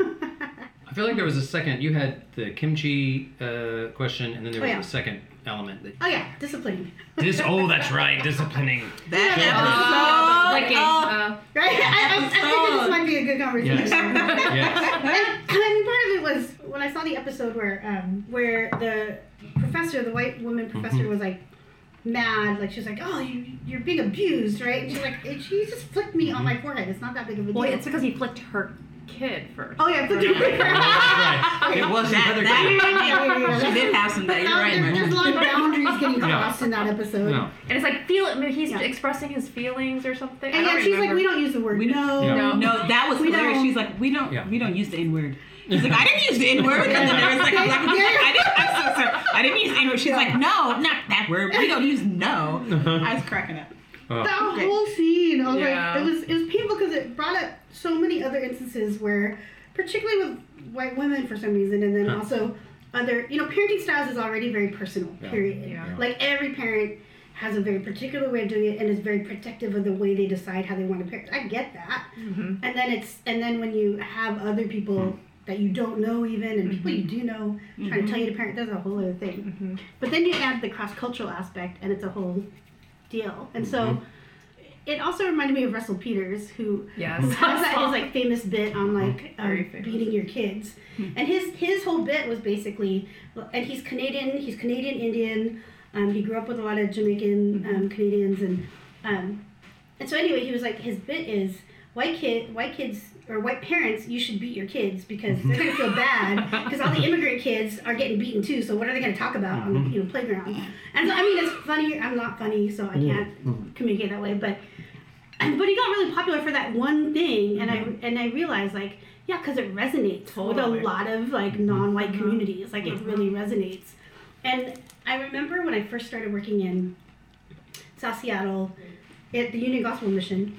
I feel like there was a second. You had the kimchi uh, question, and then there Oh, was yeah. a second element that Oh yeah, disciplining. this. Oh, that's right, disciplining. That Uh, episode. licking. oh, Uh, Right? I, I, I think this might be a good conversation. Yes. yes. And, I mean, part of it was when I saw the episode where um, where the professor, the white woman professor, Mhm. was like mad, like she was like, "Oh, you you're being abused, right?" And she's like, "It- "She just flicked me on my forehead. It's not that big of a deal." well, it's because he flicked her kid first. oh yeah, flicked Oh, that's right. It was the that, other that, guy. Yeah, yeah, yeah. she did have some that. You're right, There- There's a lot of boundaries getting Yeah. crossed in that episode. No. And it's like feel it. Maybe he's Yeah. expressing his feelings or something. And yeah, she's like, "We don't use the word We no." Yeah. No. No, that was We hilarious. don't- She's like, we don't, Yeah. we don't use the N word. She's like, I didn't use the N word. And then there was like a black woman, I didn't, I'm so sorry. I didn't use the N word. She's like, no, not that word. We don't use no. I was cracking up. Oh. that Great. whole scene, I was Yeah. like, it was it was painful because it brought up so many other instances where, particularly with white women for some reason, and then Huh. also other, you know, parenting styles is already very personal. Yeah. Period. Yeah. Like every parent has a very particular way of doing it and is very protective of the way they decide how they want to parent. I get that, Mhm. and then it's and then when you have other people. That you don't know even, and people you do know trying to tell you to parent, that's a whole other thing. Mhm. But then you add the cross cultural aspect, and it's a whole deal. And so Mhm. it also reminded me of Russell Peters, who Yes. has that his like famous bit on like um, beating your kids, and his his whole bit was basically, and he's Canadian, he's Canadian Indian. Um, he grew up with a lot of Jamaican um, Canadians, and um, and so anyway, he was like his bit is white kid, white kids or white parents, you should beat your kids because they're gonna feel bad because all the immigrant kids are getting beaten too. So what are they gonna talk about on the mm-hmm. you know playground? And so I mean, it's funny. I'm not funny, so I can't mm-hmm. communicate that way. But and, but he got really popular for that one thing, and I mm-hmm. and I realized like yeah, because it resonates Totally. with a lot of like non-white communities. Like it really resonates. And I remember when I first started working in South Seattle at the Union Gospel Mission,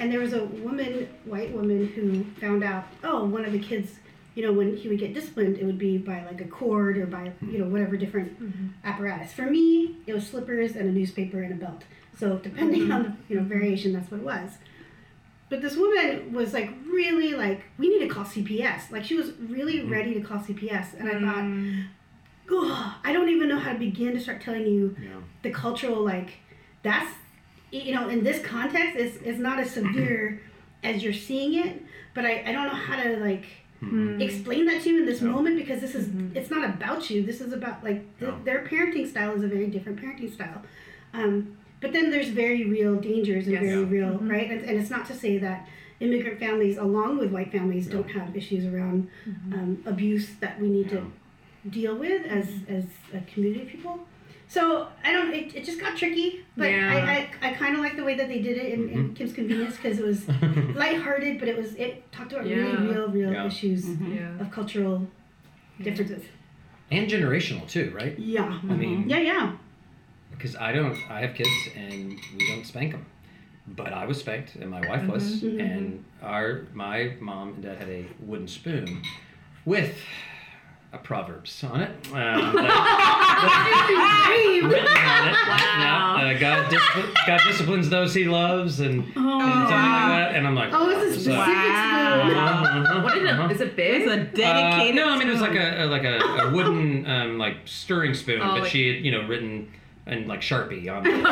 and there was a woman, white woman, who found out, oh, one of the kids, you know, when he would get disciplined, it would be by like a cord or by, you know, whatever different mm-hmm. apparatus. For me, it was slippers and a newspaper and a belt. So depending mm-hmm. on the, you know, variation, that's what it was. But this woman was like really like, we need to call CPS. Like she was really mm-hmm. ready to call CPS. And I thought, oh, I don't even know how to begin to start telling you Yeah. the cultural like that's you know in this context it's, it's not as severe as you're seeing it but I, I don't know how to like Mm. explain that to you in this Yeah. moment because this is Mhm. it's not about you this is about like th- Yeah. their parenting style is a very different parenting style um, but then there's very real dangers and Yes. very Yeah. real Mhm. right and, and it's not to say that immigrant families along with white families Yeah. don't have issues around Mhm. um, abuse that we need Yeah. to deal with as as a community of people. So I don't. It, it just got tricky, but Yeah. I, I, I kind of like the way that they did it in, in Kim's Convenience because it was lighthearted, but it was it talked about Yeah. really real real Yeah. issues Mhm. Yeah. of cultural differences. and generational too, right? Yeah, I mean, yeah, yeah. because I don't, I have kids and we don't spank them, but I was spanked and my wife was, Mhm. Mhm. and our my mom and dad had a wooden spoon with a proverbs on it. Um, that- written on it. Wow. Yeah, uh, God, discipl- God disciplines those he loves, and, and something like that. And I'm like, Oh, it's a so- specific Wow. spoon. Uh-huh, uh-huh, What is uh-huh. it? Is it big? It's a dedicated. Uh, no, I mean it was like a, a like a, a wooden um, like stirring spoon, Oh, but like- she had you know written and like Sharpie on it.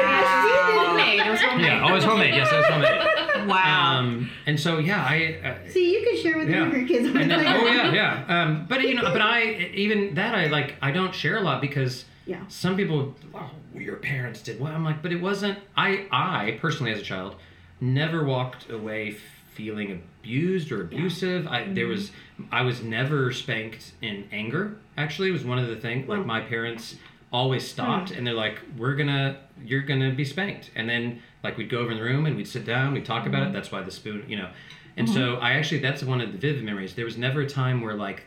Homemade. It was homemade. yeah, always homemade. Yes, it was homemade. Wow. Um, and so yeah, I. Uh, See, you can share with yeah. your kids. And then, oh yeah, yeah. Um, but you know, but I even that I like I don't share a lot because Yeah. some people, oh, your parents did well. I'm like, but it wasn't. I I personally as a child never walked away feeling abused or abusive. I there was I was never spanked in anger. Actually, it was one of the things. Like my parents always stopped hmm. and they're like, we're gonna you're gonna be spanked, and then like we'd go over in the room and we'd sit down, we'd talk about it. Hmm. That's why the spoon, you know. And so hmm. I actually that's one of the vivid memories. There was never a time where like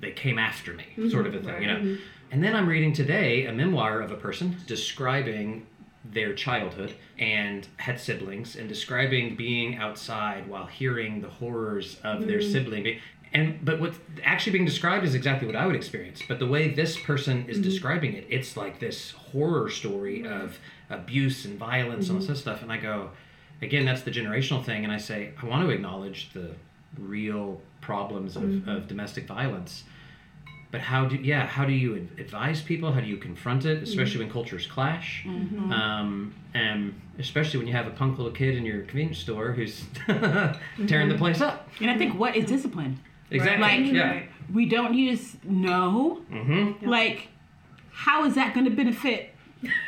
they came after me, sort of a thing, you know. And then I'm reading today a memoir of a person describing their childhood and had siblings and describing being outside while hearing the horrors of their sibling. And but what's actually being described is exactly what I would experience. But the way this person is mm-hmm. describing it, it's like this horror story of abuse and violence and all this mm-hmm. stuff. And I go, again, that's the generational thing. And I say, I want to acknowledge the real problems of, mm-hmm. of domestic violence. But how do yeah how do you advise people? How do you confront it? Especially when cultures clash. Um, and especially when you have a punk little kid in your convenience store who's tearing the place up. And I think what is discipline? Exactly Like, yeah we don't use no. mm-hmm. Like, how is that going to benefit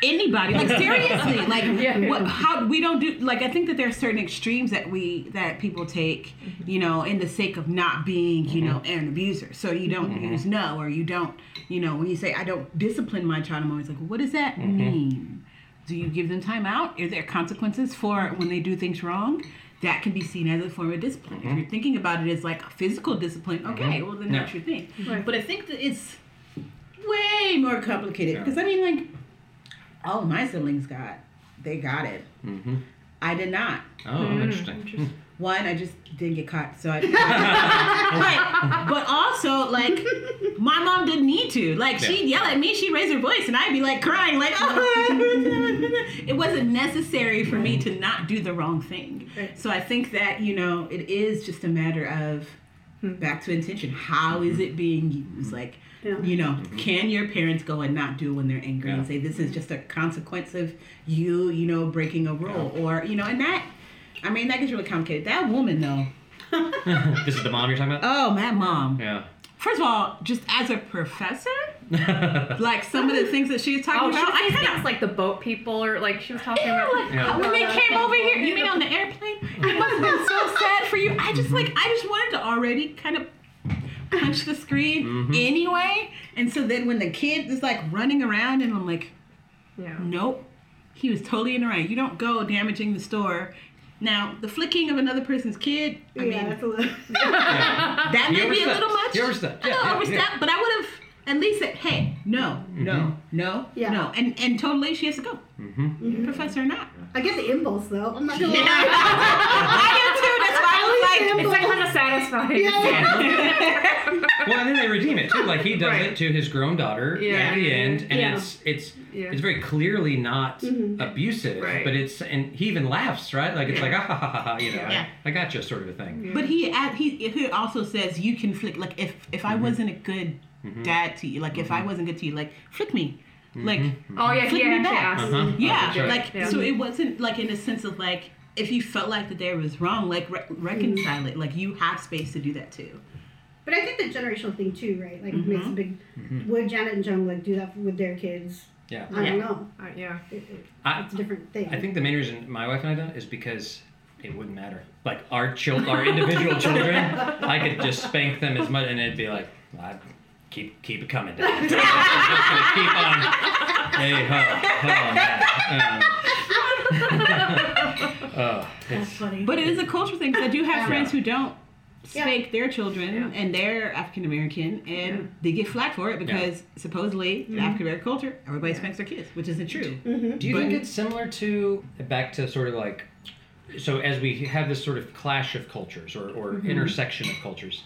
anybody? Like, seriously, like, Yeah. what? How we don't do? Like, I think that there are certain extremes that we that people take, mm-hmm. you know, in the sake of not being, you know, mm-hmm. an abuser. So you don't mm-hmm. use no, or you don't, you know, when you say I don't discipline my child, I'm always like, what does that mean? Do you give them time out? Are there consequences for when they do things wrong? That can be seen as a form of discipline. If mm-hmm. you're thinking about it as like physical discipline, mm-hmm. okay, well then that's your thing. Right. But I think that it's way more complicated because I mean, like, all of my siblings got, they got it. Mm-hmm. I did not. oh mm-hmm. interesting One, I just didn't get caught, so I. right, but also like, my mom didn't need to. Like, she'd yell at me, she'd raise her voice, and I'd be like crying, like, oh, it wasn't necessary for me to not do the wrong thing. Right. So I think that you know, it is just a matter of hmm. back to intention. How is it being used? Like, Yeah. you know, mm-hmm. can your parents go and not do when they're angry and say this is just a consequence of you, you know, breaking a rule, or you know, and that. I mean, that gets really complicated. That woman, though. this is the mom you're talking about Oh, my mom. yeah First of all, just as a professor, like some of the things that she was talking Oh, about, was I kind of like the boat people, or like she was talking yeah, about. like Yeah. when they uh, came over here. You mean on the airplane? It must have been so sad for you. I just like I just wanted to already kind of punch the screen mm-hmm. anyway. And so then when the kid is like running around and I'm like, Yeah. Nope. He was totally in the right. You don't go damaging the store. Now, the flicking of another person's kid, I yeah, mean, that's a little. that You may be a little much. You overstepped. I Yeah, know, yeah, overstepped, yeah. but I would have at least said, hey, no, no, no, Yeah. no. And and totally she has to go. mm-hmm. Professor or not. I get the impulse though. I'm not gonna lie. I do too. That's why I was like, It's like kind of satisfying. well and then they redeem it too like he does Right. it to his grown daughter Yeah. at the end and Yeah. it's it's Yeah. it's very clearly not mm-hmm. abusive Right. but it's and he even laughs right like it's Yeah. like ah, ha, ha, ha, ha, you know Yeah. I, I got you sort of a thing But he he he also says you can flick like if if I mm-hmm. wasn't a good mm-hmm. dad to you, like if I wasn't good to you, like flick me, like Oh yeah, Flick he me back. Uh-huh. yeah, That's right. like Yeah. so it wasn't like in a sense of like if you felt like that there was wrong, like re- reconcile it. Like you have space to do that too. But I think the generational thing too, right? Like makes a big. Mm-hmm. Would Janet and Jung like do that with their kids? yeah I Yeah. don't know. Uh, yeah. It, it, I, it's a different thing. I think the main reason my wife and I don't is because it wouldn't matter. Like our children, our individual children, I could just spank them as much, and it'd be like, I keep keep it coming down. I'm just keep on. Hey ho ho on that. Um, oh, it's, funny. But it is a cultural thing because I do have Yeah. friends who don't Yeah. spank their children Yeah. and they're African American and they get flack for it because supposedly in mm-hmm. African American culture everybody spanks their kids, which isn't true. Mm-hmm. Do you But- think it's similar to back to sort of like so as we have this sort of clash of cultures or, or mm-hmm. intersection of cultures,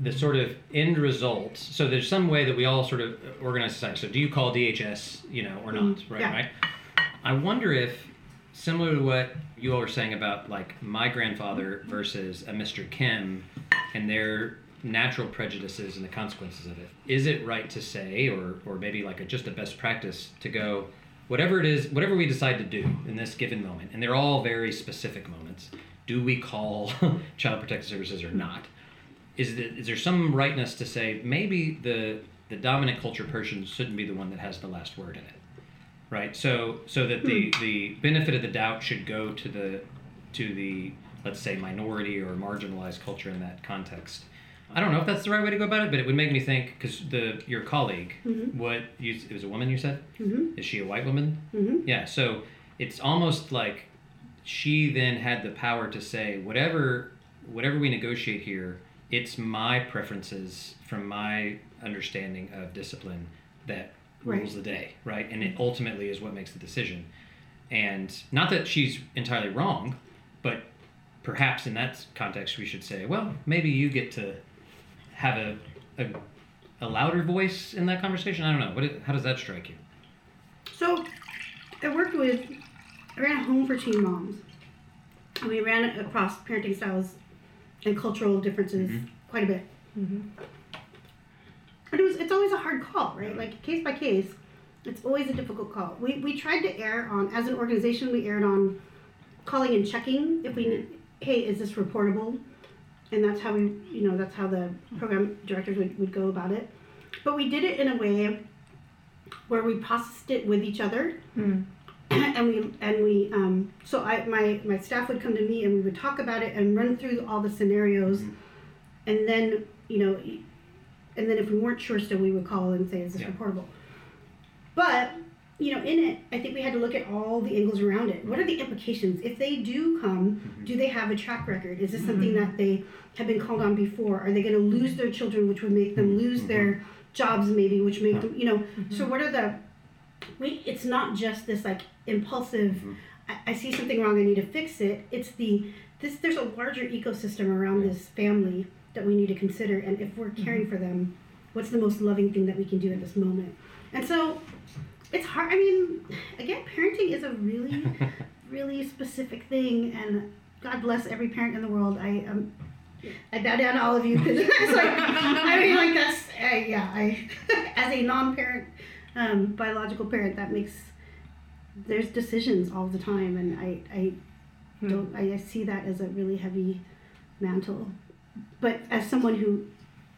the sort of end result. So there's some way that we all sort of organize society. So do you call DHS, you know, or not? Right, yeah. right. I wonder if similar to what you all were saying about like my grandfather versus a Mr. Kim and their natural prejudices and the consequences of it. Is it right to say, or or maybe like a, just a best practice to go, whatever it is, whatever we decide to do in this given moment, and they're all very specific moments. do we call child protective services or not? Is, the, is there some rightness to say maybe the the dominant culture person shouldn't be the one that has the last word in it, right? So so that the the benefit of the doubt should go to the to the let's say minority or marginalized culture in that context. I don't know if that's the right way to go about it, but it would make me think because the your colleague, what you it was a woman you said, Mhm. is she a white woman? Mhm. Yeah, so it's almost like she then had the power to say whatever whatever we negotiate here, it's my preferences from my understanding of discipline that Right. rules the day, right? And it ultimately is what makes the decision. And not that she's entirely wrong, but perhaps in that context we should say, well, maybe you get to have a a, a louder voice in that conversation. I don't know. What it- how does that strike you? So, I worked with, I ran a home for teen moms. And we ran across parenting styles and cultural differences mm-hmm. quite a bit. Mm-hmm. But it was, it's always a hard call, right? Like case by case, it's always a difficult call. We, we tried to err on, as an organization, we erred on calling and checking if we, mm-hmm. hey, is this reportable? And that's how we, you know, that's how the program directors would, would go about it. But we did it in a way where we processed it with each other mm. and we and we um, so I my my staff would come to me and we would talk about it and run through all the scenarios mm-hmm. and then you know and then if we weren't sure still we would call and say is this Yeah. reportable? But you know in it i think we had to look at all the angles around it. What are the implications? If they do come mm-hmm. do they have a track record? Is this mm-hmm. something that they have been called on before? Are they going to lose their children which would make them lose mm-hmm. their jobs maybe which make them you know? So what are the we it's not just this like impulsive I, I see something wrong i need to fix it. It's the this there's a larger ecosystem around this family that we need to consider and if we're caring for them what's the most loving thing that we can do at this moment? And so it's hard i mean again parenting is a really really specific thing and god bless every parent in the world. I um I bow down to all of you. Because it's like I mean like that's uh, yeah I as a non-parent um, biological parent that makes there's decisions all the time and I I don't I, I see that as a really heavy mantle but as someone who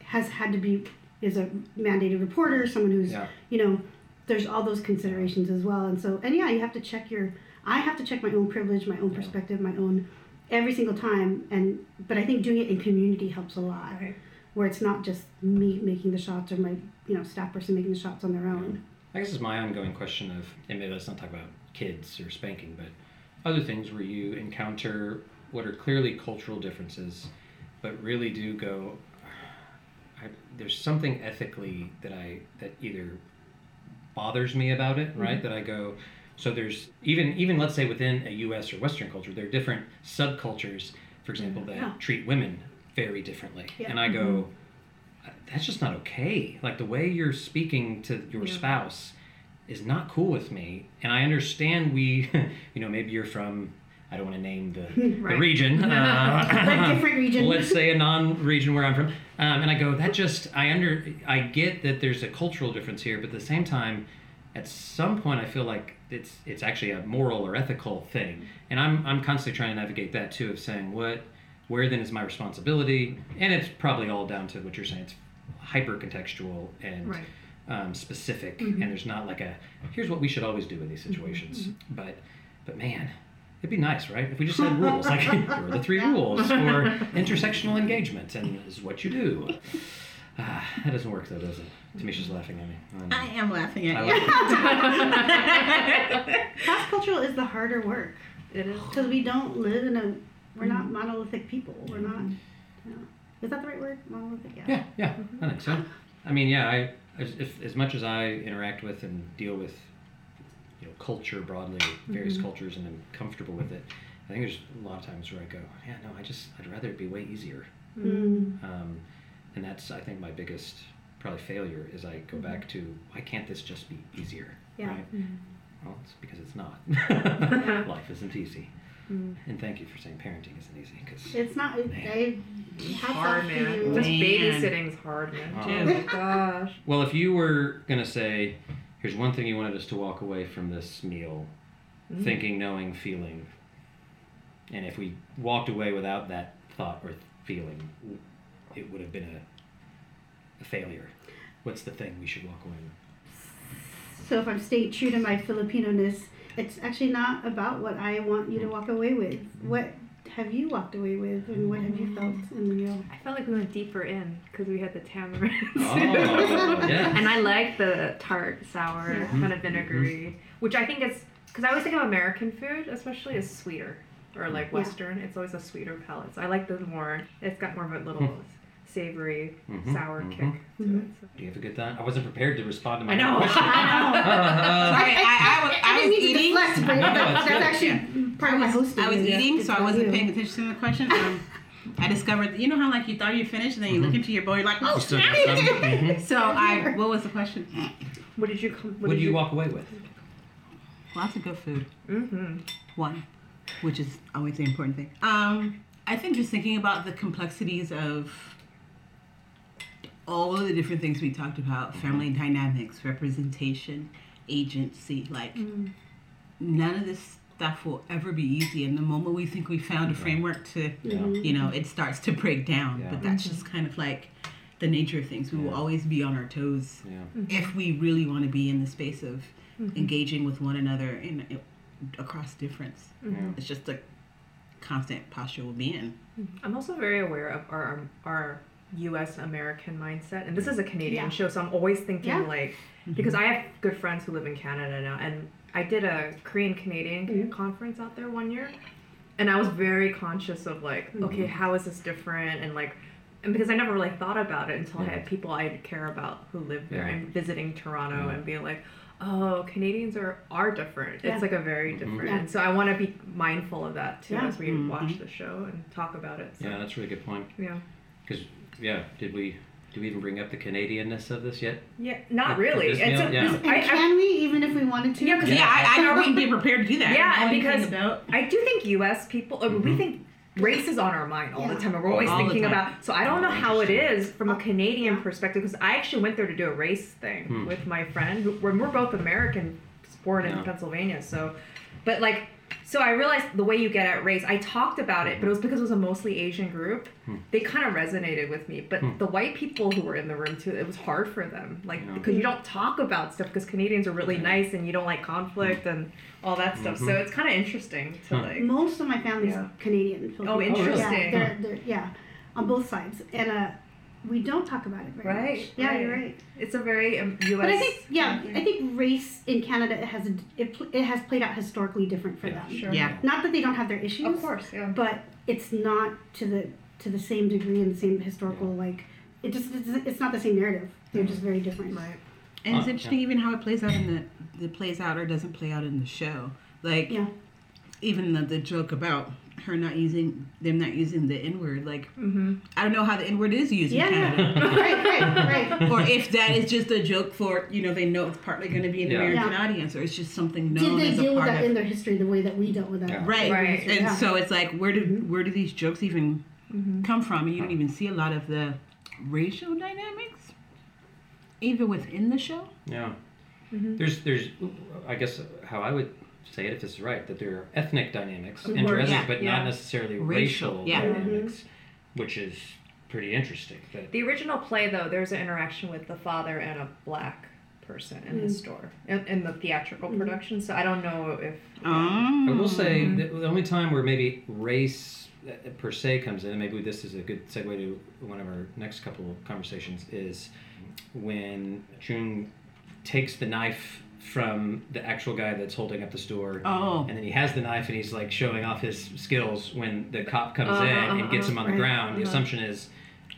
has had to be is a mandated reporter someone who's Yeah. you know there's all those considerations as well. And so and yeah you have to check your I have to check my own privilege my own perspective my own every single time. And but I think doing it in community helps a lot. Right. where it's not just me making the shots or my you know staff person making the shots on their own. I guess it's my ongoing question of, and maybe let's not talk about kids or spanking, but other things where you encounter what are clearly cultural differences, but really do go. I, there's something ethically that I that either bothers me about it, right? Mm-hmm. That I go. So there's even even let's say within a U.S. or Western culture, there are different subcultures, for example, that Yeah. treat women very differently, Yeah. and I go mm-hmm. uh, that's just not okay. Like the way you're speaking to your Yeah. spouse is not cool with me. And I understand we, you know, maybe you're from, I don't want to name the, the region. Uh, A different region. Let's say a non-region where I'm from. Um, and I go, that just, I under, I get that there's a cultural difference here, but at the same time, at some point, I feel like it's it's actually a moral or ethical thing, and I'm I'm constantly trying to navigate that too of saying what, where then is my responsibility, and it's probably all down to what you're saying. It's hyper contextual and Right. um, specific, and there's not like a here's what we should always do in these situations. But but man, it'd be nice, right? If we just had rules like here are the three rules for intersectional engagement, and this is what you do. Ah, that doesn't work though, does it? Tamisha's laughing at me. Um, I am laughing at like you. cross cultural is the harder work It is. because we don't live in a we're not monolithic people we're not you know, is that the right word monolithic Yeah, yeah, I think so. I mean, yeah, I as, if, as much as I interact with and deal with, culture broadly, various cultures, and I'm comfortable with it, I think there's a lot of times where I go, yeah, no, I just I'd rather it be way easier, Mm. um, and that's I think my biggest probably failure is I go back to why can't this just be easier? Yeah. Right? Well, it's because it's not. Life isn't easy. And thank you for saying parenting isn't easy because it's not it, I hats hard, man. Just babysitting's hard, man. Oh. Oh my gosh. Well, if you were gonna say, here's one thing you wanted us to walk away from this meal, mm. thinking, knowing, feeling, And if we walked away without that thought or feeling, it would have been a, a failure. What's the thing we should walk away with? So if I'm staying true to my Filipino-ness, it's actually not about what I want you to walk away with. Mm. What have you walked away with, and what have you felt in the meal? I felt like we went deeper in because we had the tamarind. Oh, yeah. And I like the tart, sour, Yeah. kind of vinegary, which I think is because I always think of American food, especially as sweeter or like Yeah. Western. It's always a sweeter palate. So I like the more. It's got more of a little savory, Mhm, sour mhm. kick to it. So. Do you have a good thought? I wasn't prepared to respond to my I know. own question. Sorry, I, I, was, I, didn't was eating. deflect, but No, that's, that's good. actually part of my hosting. I was is- eating, so I wasn't you. paying attention to the question. Um, I discovered, you know how like you thought you finished, and then you look into your bowl, you're like, oh, You still mm-hmm. So I, what was the question? What did you come? What do you walk away with? Lots of good food. Mm-hmm. One, which is always the important thing. Um, I think just thinking about the complexities of all of the different things we talked about family dynamics, representation, agency like none of this stuff will ever be easy. And the moment we think we found a framework to, Yeah. you know, it starts to break down. Yeah. But that's just kind of like the nature of things. We will always be on our toes Yeah. if we really want to be in the space of mm-hmm. engaging with one another in across difference. Mm-hmm. Yeah. It's just a constant posture we'll be in. Mm-hmm. I'm also very aware of our um, our U.S. American mindset, and this is a Canadian Yeah. show, so I'm always thinking Yeah. like because I have good friends who live in Canada now, and I did a Korean Canadian Mhm. conference out there one year, and I was very conscious of like, Mm-hmm. okay, how is this different, and like. And because I never really thought about it until I had people I care about who live there Yeah. and visiting Toronto Yeah. and being like, oh, Canadians are are different. Yeah. It's like a very Mhm. different. Yeah. And so I want to be mindful of that too Yeah. as we watch the show and talk about it. So. Yeah, that's a really good point. Yeah. Because, yeah, did we do we even bring up the Canadianness of this yet? Yeah, not For really. this It's a, yeah. And I, I, can we, even if we wanted to? Yeah, 'cause- Yeah, Yeah. I, I know we'd be prepared to do that. Yeah, I because- about I do think U.S. people, uh, we Mhm. think race is on our mind all the time, and we're always All thinking about. So I don't know Oh, how it is from a Canadian perspective because I actually went there to do a race thing Hmm. with my friend. who- When we're both American, born in Pennsylvania, so, but like. So I realized the way you get at race. I talked about it, but it was because it was a mostly Asian group. Hmm. They kind of resonated with me, but Hmm. the white people who were in the room too, it was hard for them, like Yeah. because you don't talk about stuff because Canadians are really Yeah. nice and you don't like conflict and all that stuff. So Mhm. it's kind of interesting to Huh. like. Most of my family's Yeah. Canadian. Filipino. Oh, interesting. Yeah, they're, they're, yeah, on both sides, and uh, we don't talk about it very Right, much. Yeah, right. you're right. It's a very um, U.S. But I think, yeah, I think race in Canada it has a, it, it has played out historically different for Yeah. them. Sure. Yeah. Not that they don't have their issues, Of course, yeah. but it's not to the to the same degree and the same historical like. It just it's, it's not the same narrative. They're just very different. Right. And it's Uh, interesting even how it plays out in the it plays out or doesn't play out in the show. Like Yeah. even the, the joke about her not using them not using the N word. Like Mm-hmm. I don't know how the N word is used Yeah. in Canada. right. Right. Right. or if that is just a joke for you know they know it's partly going to be an Yeah. American Yeah. audience or it's just something known. Did known they as a deal with part that of in their history the way that we dealt with that? Yeah. right Right. and Yeah. so it's like where do Mhm. where do these jokes even Mm-hmm. come from and you don't even see a lot of the racial dynamics even within the show Yeah. Mhm. There's, there's, I guess how I would say it, if this is right, that there are ethnic dynamics Of course, interesting, yeah, but yeah. not necessarily Racial, racial, yeah. dynamics, which is pretty interesting. That, The original play, though, there's an interaction with the father and a black person in the store in, in the theatrical production. So I don't know if. um, I will say Mm-hmm. that the only time where maybe race uh, per se comes in, and maybe this is a good segue to one of our next couple of conversations, is when June takes the knife from the actual guy that's holding up the store. oh And then he has the knife and he's like showing off his skills when the cop comes Uh-huh, in and gets uh-huh, him on the right, ground. The uh-huh. assumption is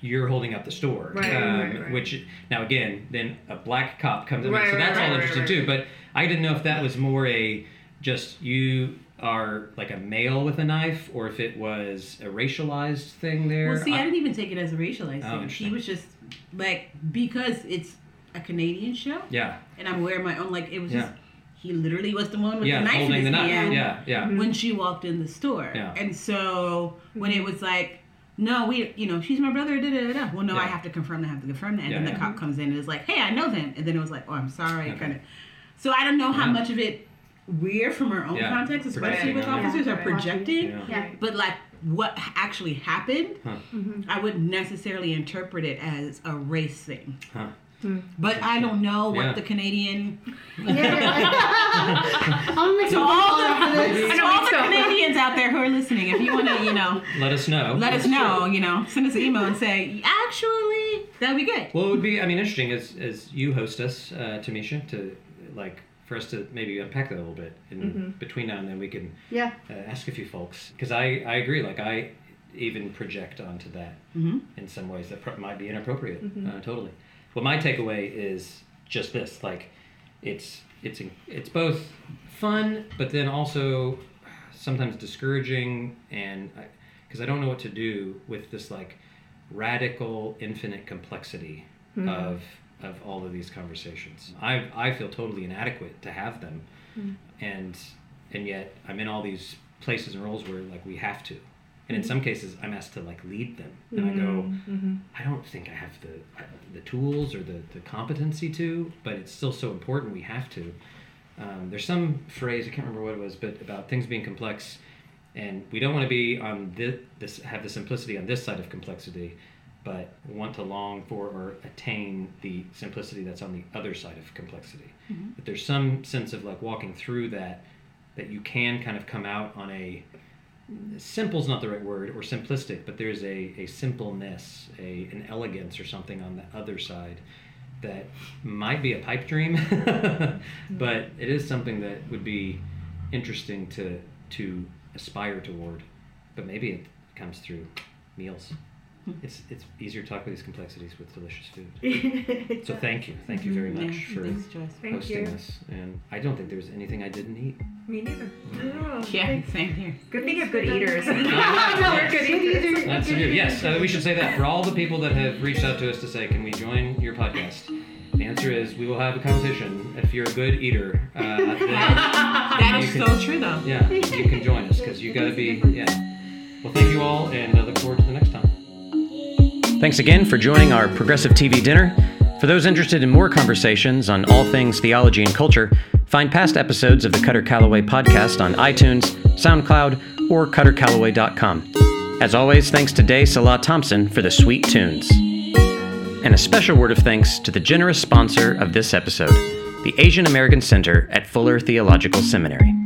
you're holding up the store. Right, um, right, right. Which, now again, then a black cop comes in. So that's all interesting too. But I didn't know if that was more a just you are like a male with a knife or if it was a racialized thing there. well see I I- didn't even take it as a racialized Oh, thing he was just like because it's a Canadian show yeah, and I'm aware of my own like it was Yeah. just he literally was the one with yeah, the knife in his the knife. hand Yeah, yeah. Mm-hmm. when she walked in the store. Yeah. And so when it was like, no, we, you know, she's my brother, da da da. da. Well, no, I have to confirm that, I have to confirm that. And Yeah, then the cop comes in and is like, hey, I know them. And then it was like, oh, I'm sorry. Okay. Kind of. So I don't know how Yeah. much of it we're from our own Yeah. context, especially with on officers Yeah. are projecting. Yeah. Yeah. But like what actually happened, Huh. Mm-hmm. I wouldn't necessarily interpret it as a race thing. Huh. But I don't know what Yeah. the Canadian Yeah. I'm gonna make to all the, this. to all the Canadians out there who are listening, if you want to, you know, Let us know. let us know, you know, send us an email and say, actually, that'd be good. Well, it would be. I mean, interesting as as you host us, uh, Tamisha, to like for us to maybe unpack that a little bit. And between now and then, we can Yeah. uh, ask a few folks because I I agree. Like I even project onto that Mhm. in some ways that pro- might be inappropriate. Uh, totally. Well, my takeaway is just this: like, it's it's it's both fun, but then also sometimes discouraging, and because I, don't know what to do with this like radical, infinite complexity mm-hmm. of of all of these conversations. I I feel totally inadequate to have them, mm. and and yet I'm in all these places and roles where like we have to. And in some cases, I'm asked to like lead them, and I go, mm-hmm, mm-hmm. I don't think I have the the tools or the, the competency to, but it's still so important. We have to. Um, there's some phrase I can't remember what it was, but about things being complex, and we don't want to be on this, this have the simplicity on this side of complexity, but want to long for or attain the simplicity that's on the other side of complexity. Mm-hmm. But there's some sense of like walking through that that you can kind of come out on a simple's not the right word or simplistic but there's a, a simpleness a an elegance or something on the other side that might be a pipe dream but it is something that would be interesting to to aspire toward but maybe it comes through meals it's it's easier to talk about these complexities with delicious food so thank you thank you very much Yeah, for thanks, Joyce. Thank hosting you. this and i don't think there's anything i didn't eat Me neither. Yeah, same here. Good thing you have good eaters. No, We're good eaters. That's good. Yes, uh, we should say that for all the people that have reached out to us to say, "Can we join your podcast?" The answer is we will have a competition. If you're a good eater, uh, then, You can- so true, though. yeah, you can join us because you got to be. Yeah. Well, thank you all, and I look forward to the next time. Thanks again for joining our Progressive TV dinner. For those interested in more conversations on all things theology and culture, find past episodes of the Kutter Callaway podcast on iTunes, SoundCloud, or KutterCallaway.com. As always, thanks to Day Salah Thompson for the sweet tunes. And a special word of thanks to the generous sponsor of this episode, the Asian American Center at Fuller Theological Seminary.